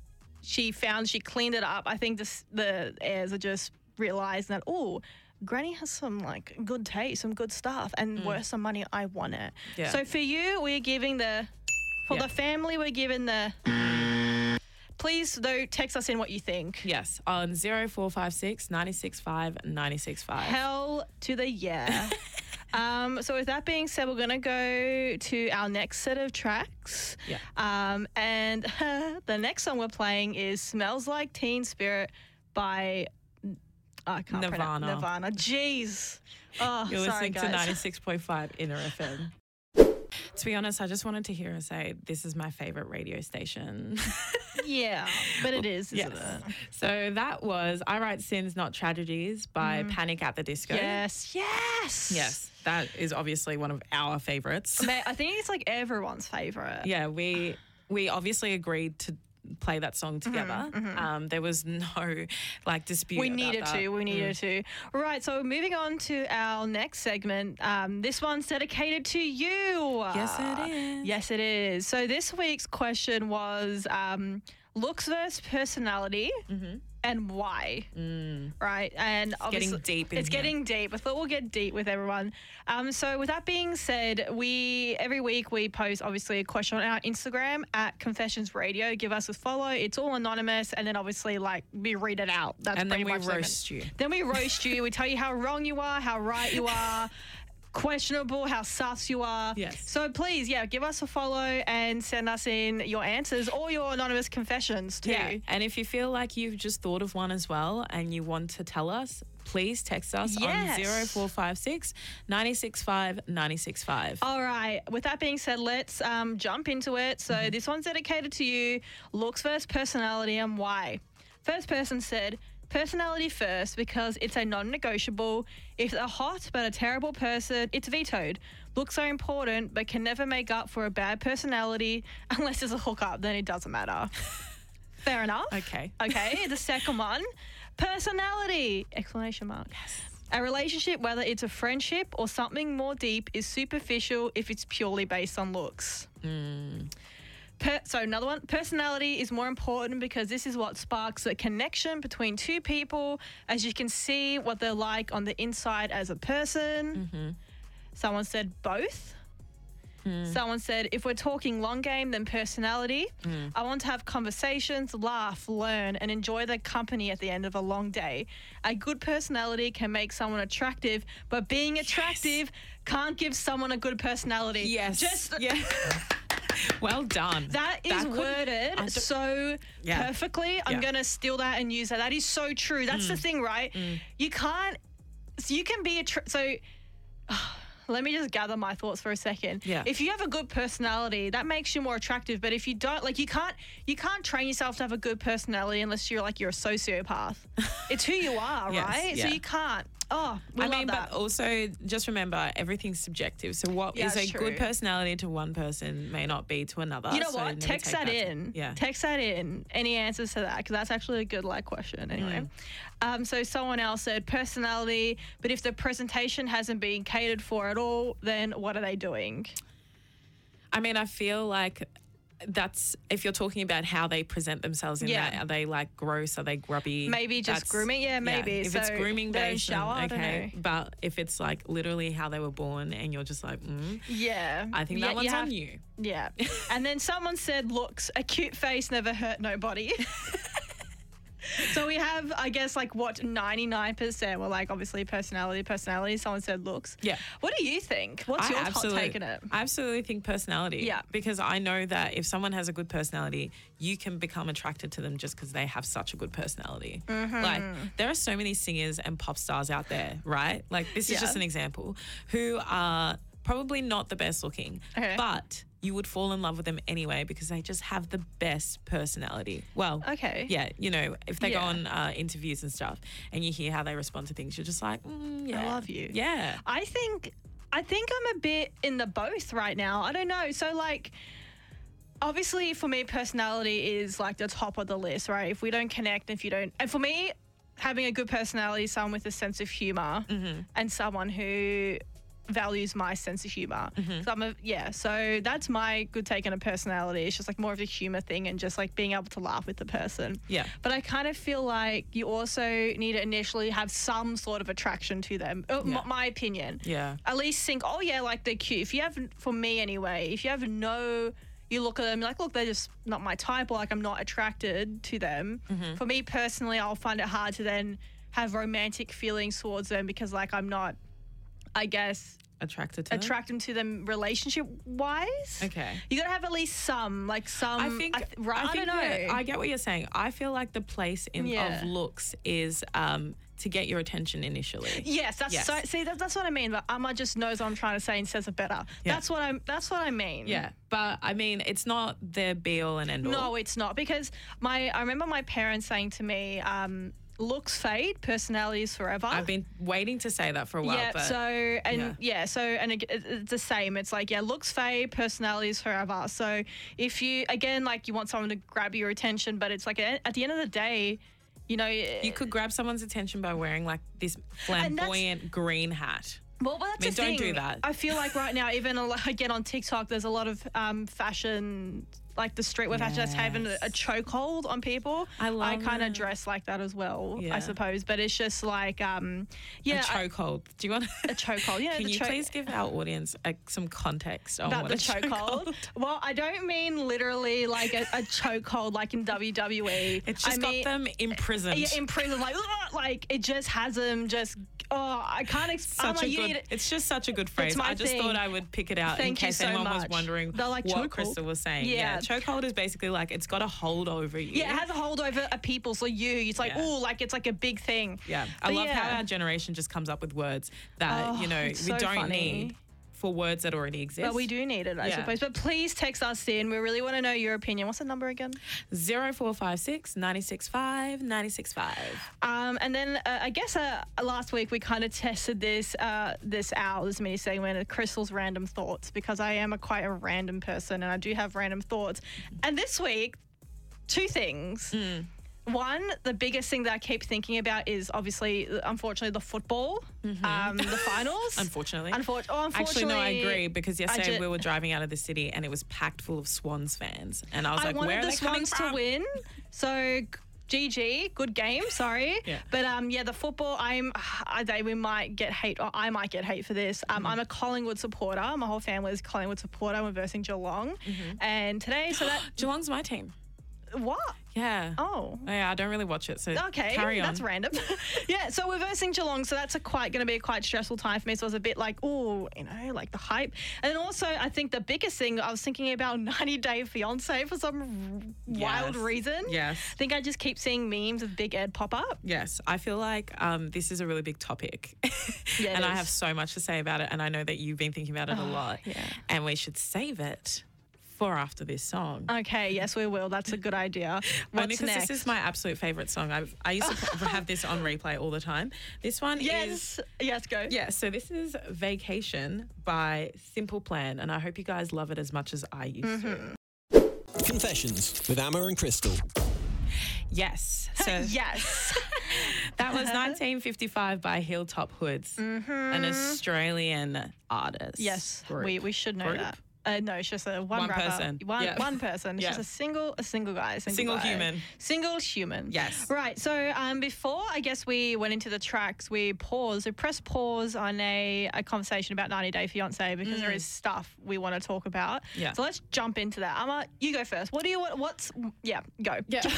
She found. She cleaned it up. I think this, the heirs are just realizing that. Oh. Granny has some like good taste, some good stuff, and worth some money. I want it. Mm. Yeah. So for you, we're giving the for Yeah. the family, we're giving the. Please, though, text us in what you think. yes, on 0456 965 965. Hell to the yeah. *laughs* um, so with that being said, we're gonna go to our next set of tracks. Yeah. Um, and *laughs* the next song we're playing is "Smells Like Teen Spirit" by I can't Nirvana. Nirvana. Jeez. Oh, You're sorry, listening guys. *laughs* to 96.5 Inner FM. To be honest, I just wanted to hear her say, This is my favorite radio station. *laughs* Yeah, but it is, isn't yes. it? So that was I Write Sins, Not Tragedies by mm-hmm. Panic at the Disco. Yes, yes, Yes, that is obviously one of our favorites. I think it's like everyone's favorite. Yeah, we we obviously agreed to play that song together. Um, there was no like dispute. We needed that. to. We needed to. Right. So moving on to our next segment. Um, this one's dedicated to you. Yes, it is. Yes, it is. So this week's question was um, looks versus personality. And why? Right. And Mm. getting obviously- deep It's here. getting deep. I thought we'll get deep with everyone. Um, so with that being said, we every week we post obviously a question on our Instagram at Confessions Radio. Give us a follow. It's all anonymous, and then obviously like we read it out. That's And then we much roast you. Then we roast you. We tell you how wrong you are, how right you *laughs* are. Questionable, how sus you are. Yes. So please, yeah, give us a follow and send us in your answers or your anonymous confessions too. Yeah, and if you feel like you've just thought of one as well and you want to tell us, please text us Yes. on 0456 965 965. All right. With that being said, let's um, jump into it. So Mm-hmm. this one's dedicated to you. Looks versus personality and why. First person said, personality first because it's a non-negotiable. If they're hot but a terrible person, it's vetoed. Looks are important but can never make up for a bad personality *laughs* unless it's a hookup. Then it doesn't matter. *laughs* Fair enough. Okay. *laughs* Okay. the second one, personality! Exclamation mark. A relationship, whether it's a friendship or something more deep, is superficial if it's purely based on looks. Hmm. Per, so another one, personality is more important because this is what sparks a connection between two people, as you can see what they're like on the inside as a person. Mm-hmm. Someone said both. Hmm. Someone said, if we're talking long game, then personality. Hmm. I want to have conversations, laugh, learn, and enjoy the company at the end of a long day. A good personality can make someone attractive, but being attractive can't give someone a good personality. Yes. Just yeah. *laughs* *laughs* well done. that is couldn't- worded so Yeah. perfectly. I'm Yeah. Mm. going to steal that and use that. That is so true. That's the thing, right? You can't, so you can be a, tr- so *sighs* let me just gather my thoughts for a second. Yeah. If you have a good personality, that makes you more attractive. But if you don't, like, you can't, you can't train yourself to have a good personality unless you're like you're a sociopath. *laughs* it's who you are, Yes, right? yeah. So you can't. Oh, I mean, that. but also just remember everything's subjective. So what is Yeah, a it's good personality to one person may not be to another. You know so what? Text that to- in. Yeah. Text that in. Any answers to that? Because that's actually a good like question. Anyway. Mm. Um, so someone else said personality, but if the presentation hasn't been catered for at all, then what are they doing? I mean, I feel like that's if you're talking about how they present themselves in Yeah. that are they like gross are they grubby Maybe just grooming? Yeah, maybe. if it's grooming they based then shower? Don't okay but if it's like literally how they were born and you're just like mm, Yeah. i think Yeah, that one's have- on you Yeah. *laughs* and then someone said, looks, a cute face never hurt nobody. *laughs* so we have, I guess, like what, 99% were like obviously personality, personality. Someone said looks. Yeah. What do you think? What's I your hot take on it? I absolutely think personality. Yeah. Because I know that if someone has a good personality, you can become attracted to them just because they have such a good personality. Mm-hmm. Like, there are so many singers and pop stars out there, right? Like, this is Yeah. just an example, who are probably not the best looking, Okay. but you would fall in love with them anyway because they just have the best personality. Well, Okay. Yeah, you know, if they Yeah. go on uh, interviews and stuff and you hear how they respond to things, you're just like, mm, yeah. love you. Yeah. I think I think I'm a bit in the both right now. I don't know. So like obviously for me personality is like the top of the list, right? If we don't connect, if you don't and for me having a good personality is someone with a sense of humor and someone who values my sense of humor. So I'm a, yeah, so that's my good take on a personality. It's just like more of a humor thing and just like being able to laugh with the person. Yeah. But I kind of feel like you also need to initially have some sort of attraction to them. Uh, m- my opinion. Yeah. At least think, oh yeah, like they're cute. If you have, for me anyway, if you have no, you look at them like, look, they're just not my type, or like I'm not attracted to them. Mm-hmm. For me personally, I'll find it hard to then have romantic feelings towards them because like I'm not, I guess, Attracted to them? attracted to them relationship wise. Okay. You gotta have at least some, like some. I think, th- right? I, think don't know. I get what you're saying. I feel like the place in Yeah. of looks is um, to get your attention initially. Yes, that's Yes. so. See, that, that's what I mean. But Amma just knows what I'm trying to say and says it better. Yeah. That's what I'm. That's what I mean. Yeah, but I mean, it's not the be all and end all. No, it's not because my. I remember my parents saying to me, um, "Looks fade, personalities forever." I've been waiting to say that for a while. yeah. but So and yeah. yeah. So and it, it- it's the same. It's like yeah, looks fade, personalities forever. So if you again like you want someone to grab your attention, but it's like at the end of the day, you know, you could grab someone's attention by wearing like this flamboyant green hat. Well, but that's I mean, don't do that. I feel like right now, even *laughs* again on TikTok, there's a lot of um, fashion, like the streetwear fashion that's having a, a chokehold on people. I love I kind of dress like that as well, Yeah. I suppose. But it's just like, um, yeah, a chokehold. Do you want a chokehold. Yeah, *laughs* Can you choke- please give our audience uh, some context on about the a *laughs* chokehold? chokehold. Well, I don't mean literally like a, a chokehold like in WWE. *laughs* It's just I got mean, them imprisoned. Yeah, in prison, like, like it just has them just. Oh, I can't explain. a good. It's just such a good phrase. I just thing. thought I would pick it out in Thank you case so anyone was wondering They're like what chokehold. Crystal was saying. Yeah. Yeah. Chokehold is basically like it's got a hold over you. Yeah, it has a hold over a people. So you, it's like, Yeah. oh, like it's like a big thing. Yeah, I But love how our generation just comes up with words that Oh, you know we so don't funny. need for words that already exist. But we do need it, I Yeah. suppose. But please text us in. We really want to know your opinion. What's the number again? Zero four five six ninety six five ninety six five. Um, and then uh, I guess uh, last week we kind of tested this uh, this out, this mini segment of Crystal's random thoughts because I am a quite a random person and I do have random thoughts. And this week, two things. One, the biggest thing that I keep thinking about is obviously, unfortunately, the football, um, the finals. Mm-hmm. *laughs* Unfortunately. Unfor- oh, Actually, no, I agree because yesterday we were driving out of the city and it was packed full of Swans fans, and I was I like, wanted "Where are the they Swans from?" to win. So GG, good game. Sorry, *laughs* Yeah. but um, yeah, the football. I'm. I say we might get hate. Or I might get hate for this. Mm-hmm. Um, I'm a Collingwood supporter. My whole family is Collingwood supporter. We're versing Geelong, Mm-hmm. and today, so that *gasps* Geelong's my team. What? Yeah. Oh. Yeah, I don't really watch it, so Okay, carry on. that's random. *laughs* yeah, so we're versing Geelong, so that's a quite going to be a quite stressful time for me. So I was a bit like, oh, you know, like the hype. And then also, I think the biggest thing I was thinking about *laughs* 90 Day Fiance for some wild reason. Yes. I think I just keep seeing memes of Big Ed pop up. Yes, I feel like um, this is a really big topic. *laughs* Yeah, and I have so much to say about it. And I know that you've been thinking about it a lot. yeah. And we should save it for after this song. Okay, yes, we will. That's a good idea. *laughs* Only What's because next? this is my absolute favorite song. I've, I used to *laughs* have this on replay all the time. This one is. yes, yes, go. Yeah, so this is Vacation by Simple Plan, and I hope you guys love it as much as I used Mm-hmm. to. Confessions with Amma and Crystal. Yes. *laughs* So Yes. that was 1955 by Hilltop Hoods, an Australian artist. Mm-hmm. yes, group. we, we should know Group? that. Uh, no, it's just a one, One rapper. person. One, Yeah. one person. It's Yeah. just a single a single guy. Single, Single guy. human. Single human. Yes. Right. So um, before I guess we went into the tracks, we paused. We pressed pause on a, a conversation about 90 Day Fiance because there is stuff we want to talk about. Mm. Yeah. So let's jump into that. Amma, you go first. What do you want? What's yeah? Go. Yeah. *laughs*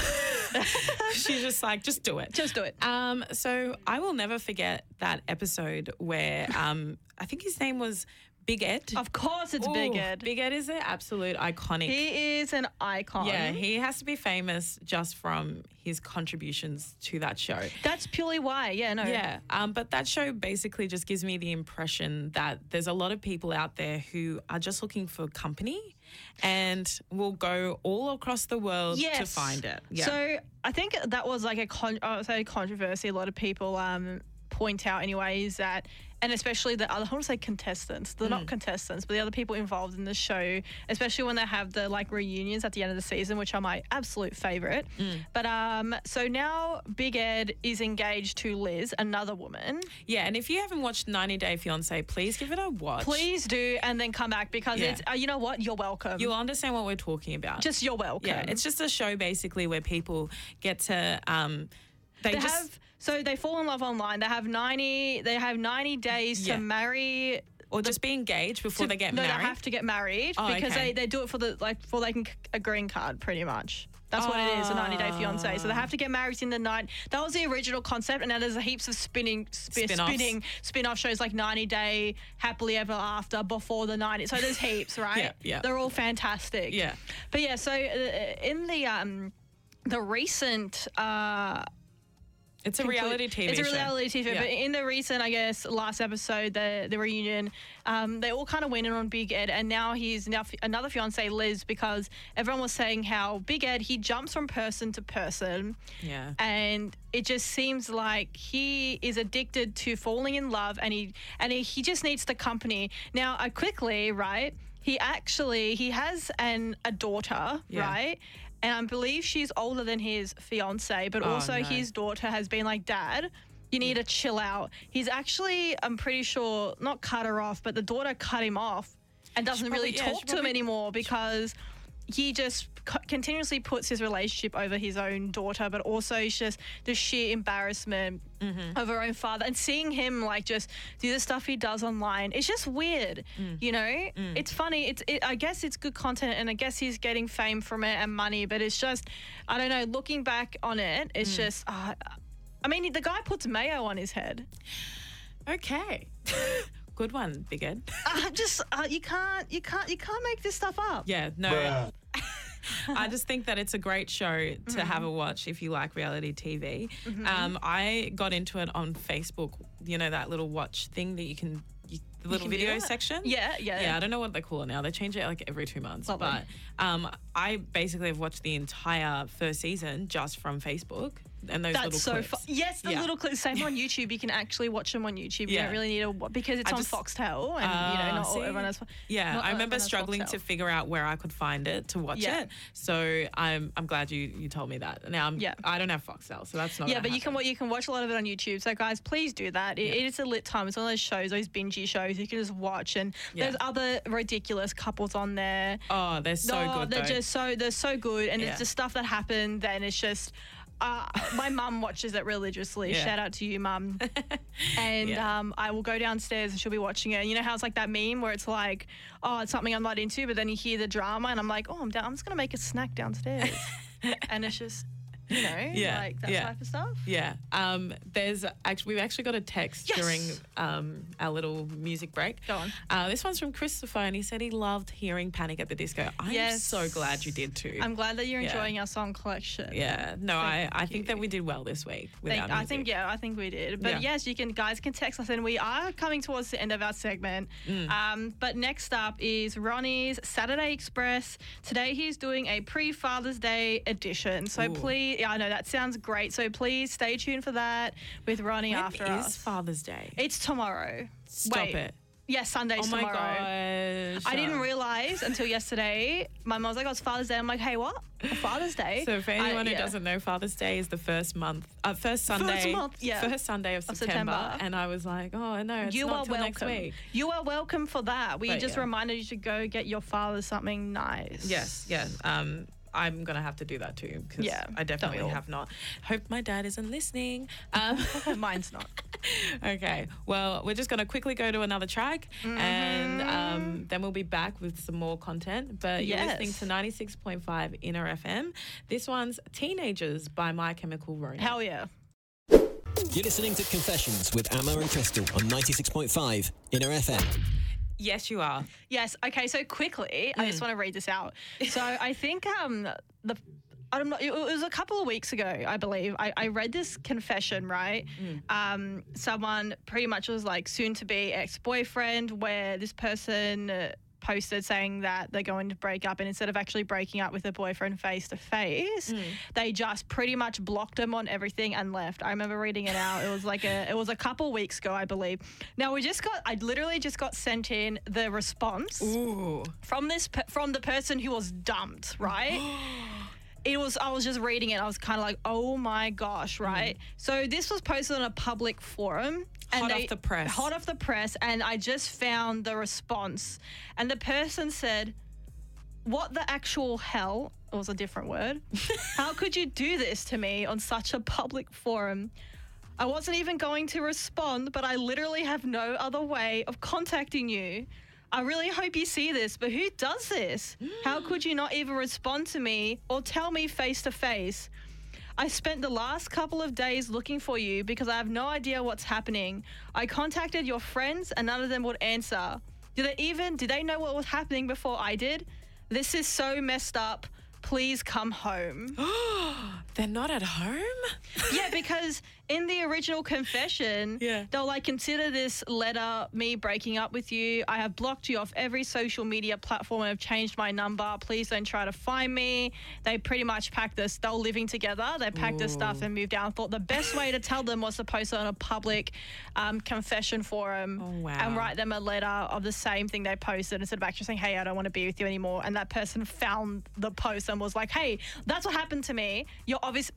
*laughs* She's just like, just do it. Just do it. Um, so I will never forget that episode where um, I think his name was Big Ed. Of course, it's Big Ooh, Ed. Big Ed is an absolute iconic. he is an icon. yeah, he has to be famous just from his contributions to that show. That's purely why. Yeah. No. Yeah, um, but that show basically just gives me the impression that there's a lot of people out there who are just looking for company and will go all across the world yes. to find it. Yeah. So I think that was like a con- say controversy. A lot of people um, point out, anyway is that and especially the other I want to say contestants. They're Mm. not contestants, but the other people involved in the show, especially when they have the like reunions at the end of the season, which are my absolute favorite. Mm. But um, so now Big Ed is engaged to Liz, another woman. yeah, and if you haven't watched 90 Day Fiance, please give it a watch. Please do, and then come back because Yeah. it's uh, you know what, you're welcome. You'll understand what we're talking about. just you're welcome. yeah, it's just a show basically where people get to um, they, they just have so they fall in love online. They have ninety. They have ninety days Yeah. to marry. or just be engaged before to- they get no, married. they have to get married Oh, because okay. they, they do it for the like for like a green card, pretty much. That's what it is, a 90 day fiance. So they have to get married in the night. That was the original concept, and now there's heaps of spinning, spi- Spin-offs. spinning spin-off shows like 90 Day, Happily Ever After, Before the 90. So there's heaps, *laughs* right? Yeah, yeah. They're all fantastic. Yeah. But yeah, so uh, in the um the recent uh it's a reality TV it's a show. reality TV. Yeah. But in the recent, I guess, last episode, the the reunion, um, they all kind of went in on Big Ed, and now he's now fi- another fiance Liz because everyone was saying how Big Ed he jumps from person to person, Yeah. and it just seems like he is addicted to falling in love, and he and he, he just needs the company. Now, I quickly right. He actually he has an a daughter, Yeah. right? And I believe she's older than his fiance, but Oh, also no. his daughter has been like, Dad, you need to chill out. He's actually, I'm pretty sure, not cut her off, but the daughter cut him off and doesn't really yeah, talk to him anymore because he just co- continuously puts his relationship over his own daughter, but also it's just the sheer embarrassment Mm-hmm. of her own father and seeing him like just do the stuff he does online. It's just weird, Mm. you know. It's funny. It's it, I guess it's good content, and I guess he's getting fame from it and money. But it's just I don't know. Looking back on it, it's Mm. just. Uh, I mean, the guy puts mayo on his head. Okay. *laughs* Good one, Big Ed. *laughs* Uh, just uh, you can't, you can't, you can't make this stuff up. Yeah, no. *laughs* I just think that it's a great show to have Mm-hmm. a watch if you like reality TV. Um, I got into it on Facebook. You know that little watch thing that you can, you, the little video video section. Yeah, yeah. Yeah, I don't know what they call it now. They change it like every two months. Lovely. But um, I basically have watched the entire first season just from Facebook. And those That's little so clips. fun. Yes, the Yeah. little clips. Same on YouTube. You can actually watch them on YouTube. You Yeah. don't really need to because it's I on just- Foxtel, and you know Ah, not all see? everyone has. Yeah, I remember struggling Foxtel. to figure out where I could find it to watch Yeah. it. So I'm I'm glad you you told me that. Now I'm Yeah. I don't have Foxtel, so that's not. Yeah, but you can happen. wa- you can watch a lot of it on YouTube. So guys, please do that. It, it is a lit time. It's one of those shows, those bingey shows you can just watch, and there's other ridiculous couples on there. Oh, they're so oh, good. they're though. just so they're so good, and it's just stuff that happened. Then it's just. Uh, my mum watches it religiously. Yeah. Shout out to you, mum. *laughs* And Yeah. um, I will go downstairs and she'll be watching it. You know how it's like that meme where it's like, oh, it's something I'm not into, but then you hear the drama, and I'm like, oh, I'm down. I'm just gonna make a snack downstairs, *laughs* and it's just, you know, *laughs* Yeah, like that yeah. type of stuff. Yeah. Um, there's actually we've actually got a text Yes. during um, our little music break. Go on. Uh, this one's from Christopher, and he said he loved hearing Panic at the Disco. I'm Yes. so glad you did too. I'm glad that you're Yeah. enjoying our song collection. yeah. No, I, I think you. that we did well this week. With Thank- I think yeah, I think we did. But Yeah. yes, you can guys can text us, and we are coming towards the end of our segment. Mm. Um, but next up is Ronnie's Saturday Express. Today he's doing a pre Father's Day edition. So Ooh. please, yeah, I know that sounds great. So please stay tuned for that with Ronnie When after is us. Father's Day? it's tomorrow. Stop Wait. it. Yes, Sunday's Oh my tomorrow. gosh. I didn't realize until yesterday. My mom was like, "Oh, it's Father's Day." I'm like, "Hey, what? Father's Day?" So for I- anyone who yeah. doesn't know, Father's Day is the first month, uh, first Sunday, first month, yeah. first Sunday of Of September, September. and I was like, oh no, it's you not are welcome. week. You are welcome for that. We But just yeah. reminded you to go get your father something nice. Yes, yes. Um, I'm gonna have to do that too because Yeah, I definitely don't we all? have not. Hope my dad isn't listening. Um, *laughs* Mine's not. *laughs* okay, well, we're just gonna quickly go to another track, and um, then we'll be back with some more content. But you're listening to 96.5 Inner FM. This one's "Teenagers" by My Chemical Romance. Hell yeah. You're listening to Confessions with Amma and Crystal on 96.5 Inner FM. Yes, you are. Yes. Okay. So quickly, I Mm. just want to read this out. So *laughs* I think um the. I don't know. It was a couple of weeks ago, I believe. I, I read this confession, right? Mm. Um, someone pretty much was like soon to be ex boyfriend, where this person uh, posted saying that they're going to break up, and instead of actually breaking up with their boyfriend face to face, Mm. they just pretty much blocked him on everything and left. I remember reading it out. It was like a, it was a couple weeks ago, I believe. Now we just got, I literally just got sent in the response Ooh. from this pe- from the person who was dumped, right? *gasps* it was I was just reading it. I was kind of like, "Oh my gosh," right? So this was posted on a public forum Hot off the press. Hot off the press and I just found the response and the person said, "What the actual hell?" It was a different word. *laughs* How could you do this to me on such a public forum? I wasn't even going to respond, but I literally have no other way of contacting you. I really hope you see this, but who does this? How could you not even respond to me or tell me face to face? I spent the last couple of days looking for you because I have no idea what's happening. I contacted your friends and none of them would answer. Did they even did they know what was happening before I did? This is so messed up. Please come home. *gasps* They're not at home? yeah, because in the original confession, Yeah. they'll like consider this letter me breaking up with you. I have blocked you off every social media platform and have changed my number. Please don't try to find me. They pretty much packed this. They were living together. They packed their stuff and moved out. Thought the best way to tell them was to post it on a public um, confession forum Oh, wow. and write them a letter of the same thing they posted instead of actually saying, "Hey, I don't want to be with you anymore." And that person found the post and was like, "Hey, that's what happened to me. You're obvious."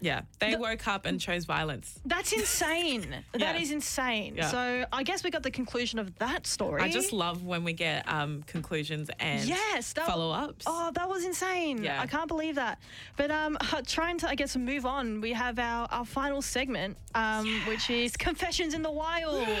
Yeah. They The- woke up and chose violence. That's insane. *laughs* That Yeah. is insane. Yeah. So I guess we got the conclusion of that story. I just love when we get um, conclusions and yes that, follow ups. Oh, that was insane. Yeah. I can't believe that. But um, *laughs* trying to I guess move on. We have our, our final segment, um, which is confessions in the wild. *gasps*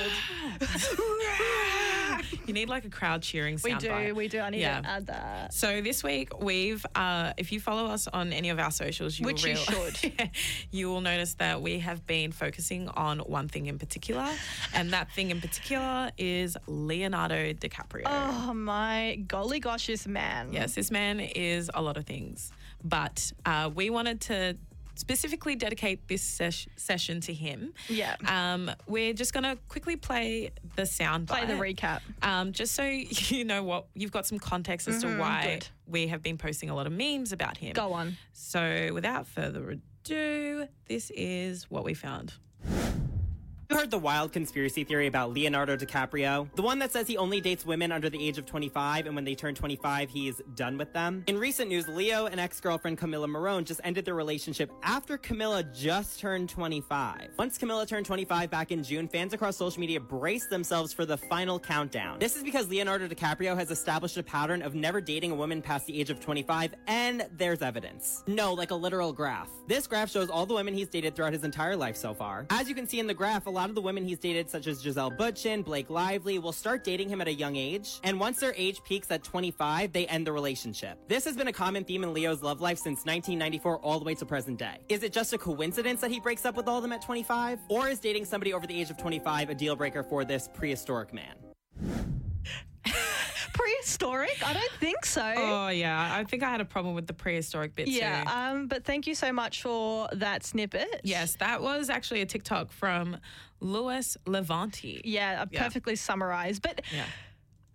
You need like a crowd cheering we soundbite. do. We do. I need Yeah. to add that. So this week we've, uh, if you follow us on any of our socials, you Which will you should. *laughs* *laughs* you will notice that we have been focusing on one thing in particular, and that thing in particular is Leonardo DiCaprio. Oh my golly gosh, this man. Yes, this man is a lot of things, but uh, we wanted to specifically dedicate this sesh- session to him. Yeah. Um, we're just going to quickly play the sound Play the recap. Um, just so *laughs* you know what you've got some context as to why Mm-hmm, good. we have been posting a lot of memes about him. Go on. So without further do. This is what we found. You heard the wild conspiracy theory about Leonardo DiCaprio? The one that says he only dates women under the age of 25, and when they turn 25, he's done with them? In recent news, Leo and ex girlfriend Camilla Morrone just ended their relationship after Camilla just turned 25. Once Camilla turned 25 back in June, fans across social media braced themselves for the final countdown. This is because Leonardo DiCaprio has established a pattern of never dating a woman past the age of 25, and there's evidence. No, like a literal graph. This graph shows all the women he's dated throughout his entire life so far. As you can see in the graph, lot of the women he's dated, such as Gisele Bündchen, Blake Lively, will start dating him at a young age, and once their age peaks at 25, they end the relationship. This has been a common theme in Leo's love life since 1994 all the way to present day. Is it just a coincidence that he breaks up with all of them at 25? Or is dating somebody over the age of 25 a deal breaker for this prehistoric man? Prehistoric? I don't think so. Oh yeah, I think I had a problem with the prehistoric bit yeah, too. um, but thank you so much for that snippet. yes, that was actually a TikTok from Louis Levanti. Yeah, uh, Yeah. perfectly summarized. But Yeah.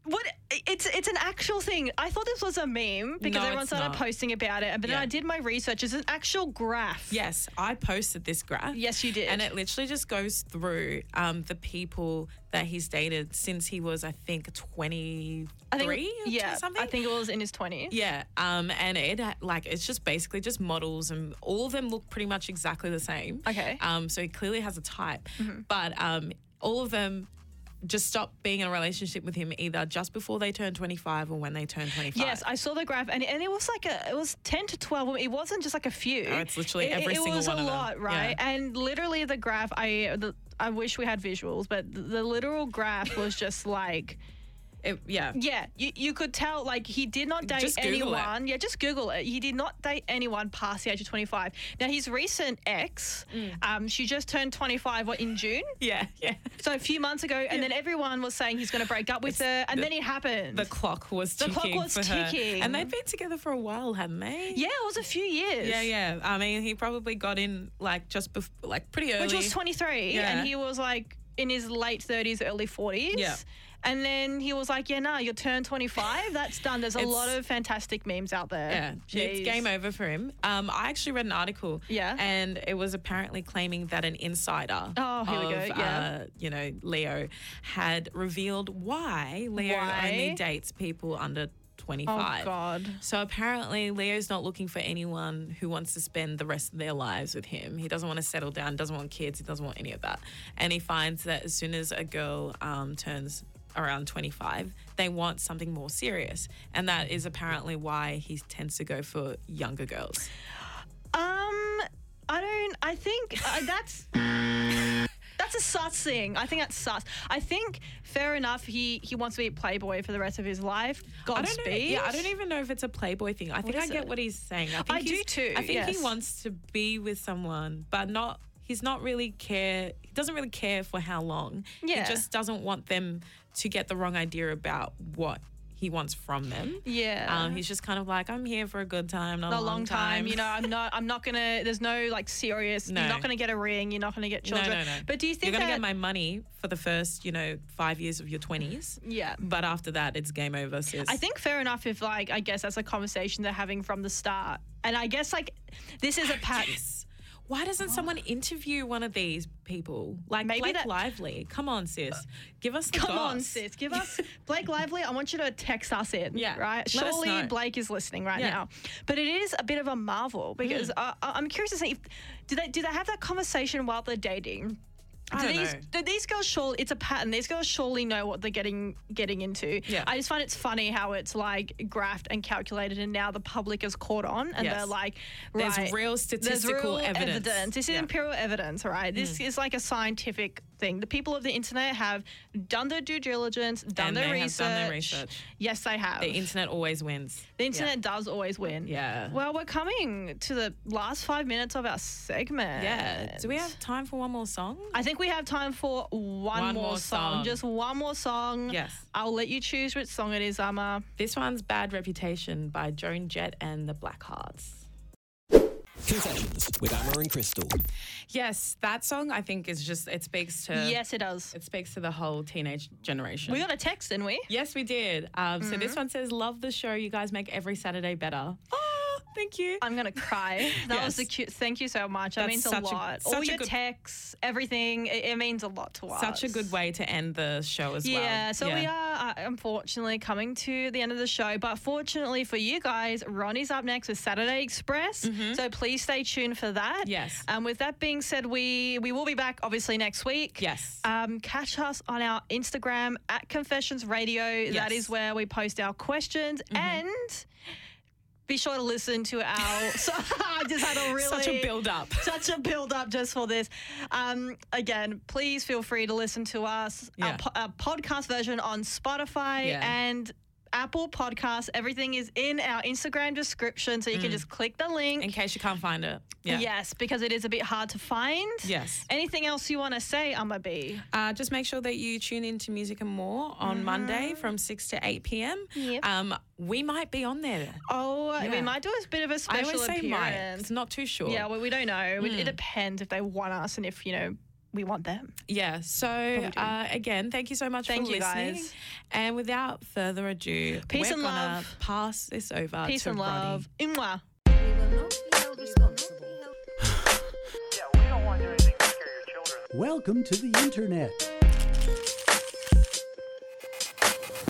What it's it's an actual thing. I thought this was a meme because No, everyone it's started not. posting about it. But then Yeah. I did my research. It's an actual graph. Yes, I posted this graph. Yes, you did. And it literally just goes through um, the people that he's dated since he was, I think, 23 I think or yeah, something. I think it was in his 20s. Yeah, um, and it ha- like it's just basically just models, and all of them look pretty much exactly the same. Okay. Mm-hmm. Um, so he clearly has a type, but um, all of them just stop being in a relationship with him either just before they turn 25 or when they turn 25. Yes, I saw the graph, and, and it was like a, it was ten to twelve. It wasn't just like a few. Oh, it's literally It- every it, single was one a of them. lot, right? Yeah. And literally, the graph. I the, I wish we had visuals, but the, the literal graph was just like. It- yeah. Yeah, you, you could tell like he did not date Google it. anyone. Yeah, just Google it. He did not date anyone past the age of 25. Now his recent ex, Mm. um, she just turned 25 what, in June, *laughs* Yeah, yeah. so a few months ago, and then everyone was saying he's going to break up with her, and then it happened. The clock was ticking. The clock was for her. ticking. And they'd been together for a while, hadn't they? yeah, it was a few years. Yeah, yeah. I mean, he probably got in like just bef- like pretty early. which was 23, Yeah. and he was like in his late 30s, early 40s. Yeah. And then he was like, "Yeah, nah, you're turned 25. That's done." There's a It's- lot of fantastic memes out there. Yeah, it's game over for him. Um, I actually read an article. Yeah. And it was apparently claiming that an insider Oh, here we of, go, yeah. uh, you know, Leo had revealed why Leo Why? only dates people under Oh 25. God. So apparently, Leo's not looking for anyone who wants to spend the rest of their lives with him. He doesn't want to settle down, doesn't want kids, he doesn't want any of that. And he finds that as soon as a girl um, turns around 25, they want something more serious. And that is apparently why he tends to go for younger girls. Um, I don't. I think uh, that's. That's a sus thing. I think that's sus. I think fair enough. He he wants to be a playboy for the rest of his life. I don't. Godspeed. Yeah, I don't even know if it's a Playboy thing. I think I get it? what he's saying. I, think I do too, I think yes. he wants to be with someone, but not. He's not really care. He doesn't really care for how long. Yeah. He just doesn't want them to get the wrong idea about what he wants from them. Yeah. Um, he's just kind of like, I'm here for a good time, not a long time. You know, I'm *laughs* not. I'm not gonna. There's no like serious. No. You're not gonna get a ring. You're not gonna get no, children. no, no. But do you think you're gonna that? get my money for the first, you know, five years of your twenties? yeah. But after that, it's game over, sis. I think fair enough if like I guess that's a conversation they're having from the start. And I guess like this is a pattern. Yes. Why doesn't someone interview one of these people? Like Maybe Blake that- Lively. Come on, sis. Give us the Come on, sis. Give us *laughs* Blake Lively. I want you to text us in. Yeah, Right. let us Surely know. Blake is listening right Yeah. Mm. now. But it is a bit of a marvel because uh, I- I'm curious to see if do they do they have that conversation while they're dating? I do these know. do these girls surely it's a pattern. These girls surely know what they're getting getting into. Yeah. I just find it's funny how it's like graphed and calculated, and now the public is caught on, and Yes. they're like, There's right, real there's statistical real evidence. This is Yeah. Mm. empirical evidence, right? This is like a scientific thing. The people of the internet have done their due diligence, done, their, research. done their research. Yes, they have. The internet always wins. The internet does always win. Yeah. Well, we're coming to the last five minutes of our segment. Yeah. Do we have time for one more song? I think we have time for one, One more, more song. song. Just one more song. Yes. I'll let you choose which song it is, Amma. This one's Bad Reputation by Joan Jett and the Blackhearts. Confessions with Amber and Crystal. Yes, that song I think is just, it speaks to. yes, it does. It speaks to the whole teenage generation. We got a text, didn't we? Yes, we did. Um, So Mm-hmm. this one says, "Love the show. You guys make every Saturday better." Oh, Thank you. I'm gonna cry. *laughs* That was the cute. Thank you so much. That That's means a a- lot. such All a your good- texts, everything. It, it means a lot to us. Such a good way to end the show as well. Yeah, so we are uh, unfortunately coming to the end of the show, but fortunately for you guys, Ronnie's up next with Saturday Express. So please stay tuned for that. Mm-hmm. Yes. And with that being said, we we will be back obviously next week. Yes. Um, catch us on our Instagram at Confessions Radio. That Yes. Mm-hmm. where we post our questions and. Be sure to listen to our. *laughs* So I just had a really Such a build up. *laughs* such a build up just for this. Um, again, please feel free to listen to us, our, Yeah. po- our podcast version on Spotify Yeah. and Apple Podcasts. Everything is in our Instagram description, so you can just click the link. In case you can't find it. Yeah. Yes, because it is a bit hard to find. Yes. Anything else you want to say, Amma B? Uh, just make sure that you tune in to Music and More on Monday from 6 to 8 p.m. Yep. Um, we might be on there. Oh, we Yeah. might do a bit of a I special always say might. appearance. It's not too sure. Yeah, well, we don't know. It- It depends if they want us and if, you know, we want them. Yeah. So uh, again, thank you so much Thank for you, listening. guys. And without further ado, Peace we're and gonna love. pass this over to Brandy. Peace to and love. Mwah. Welcome to the internet.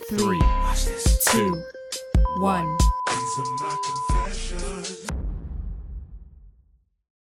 Three, two, one.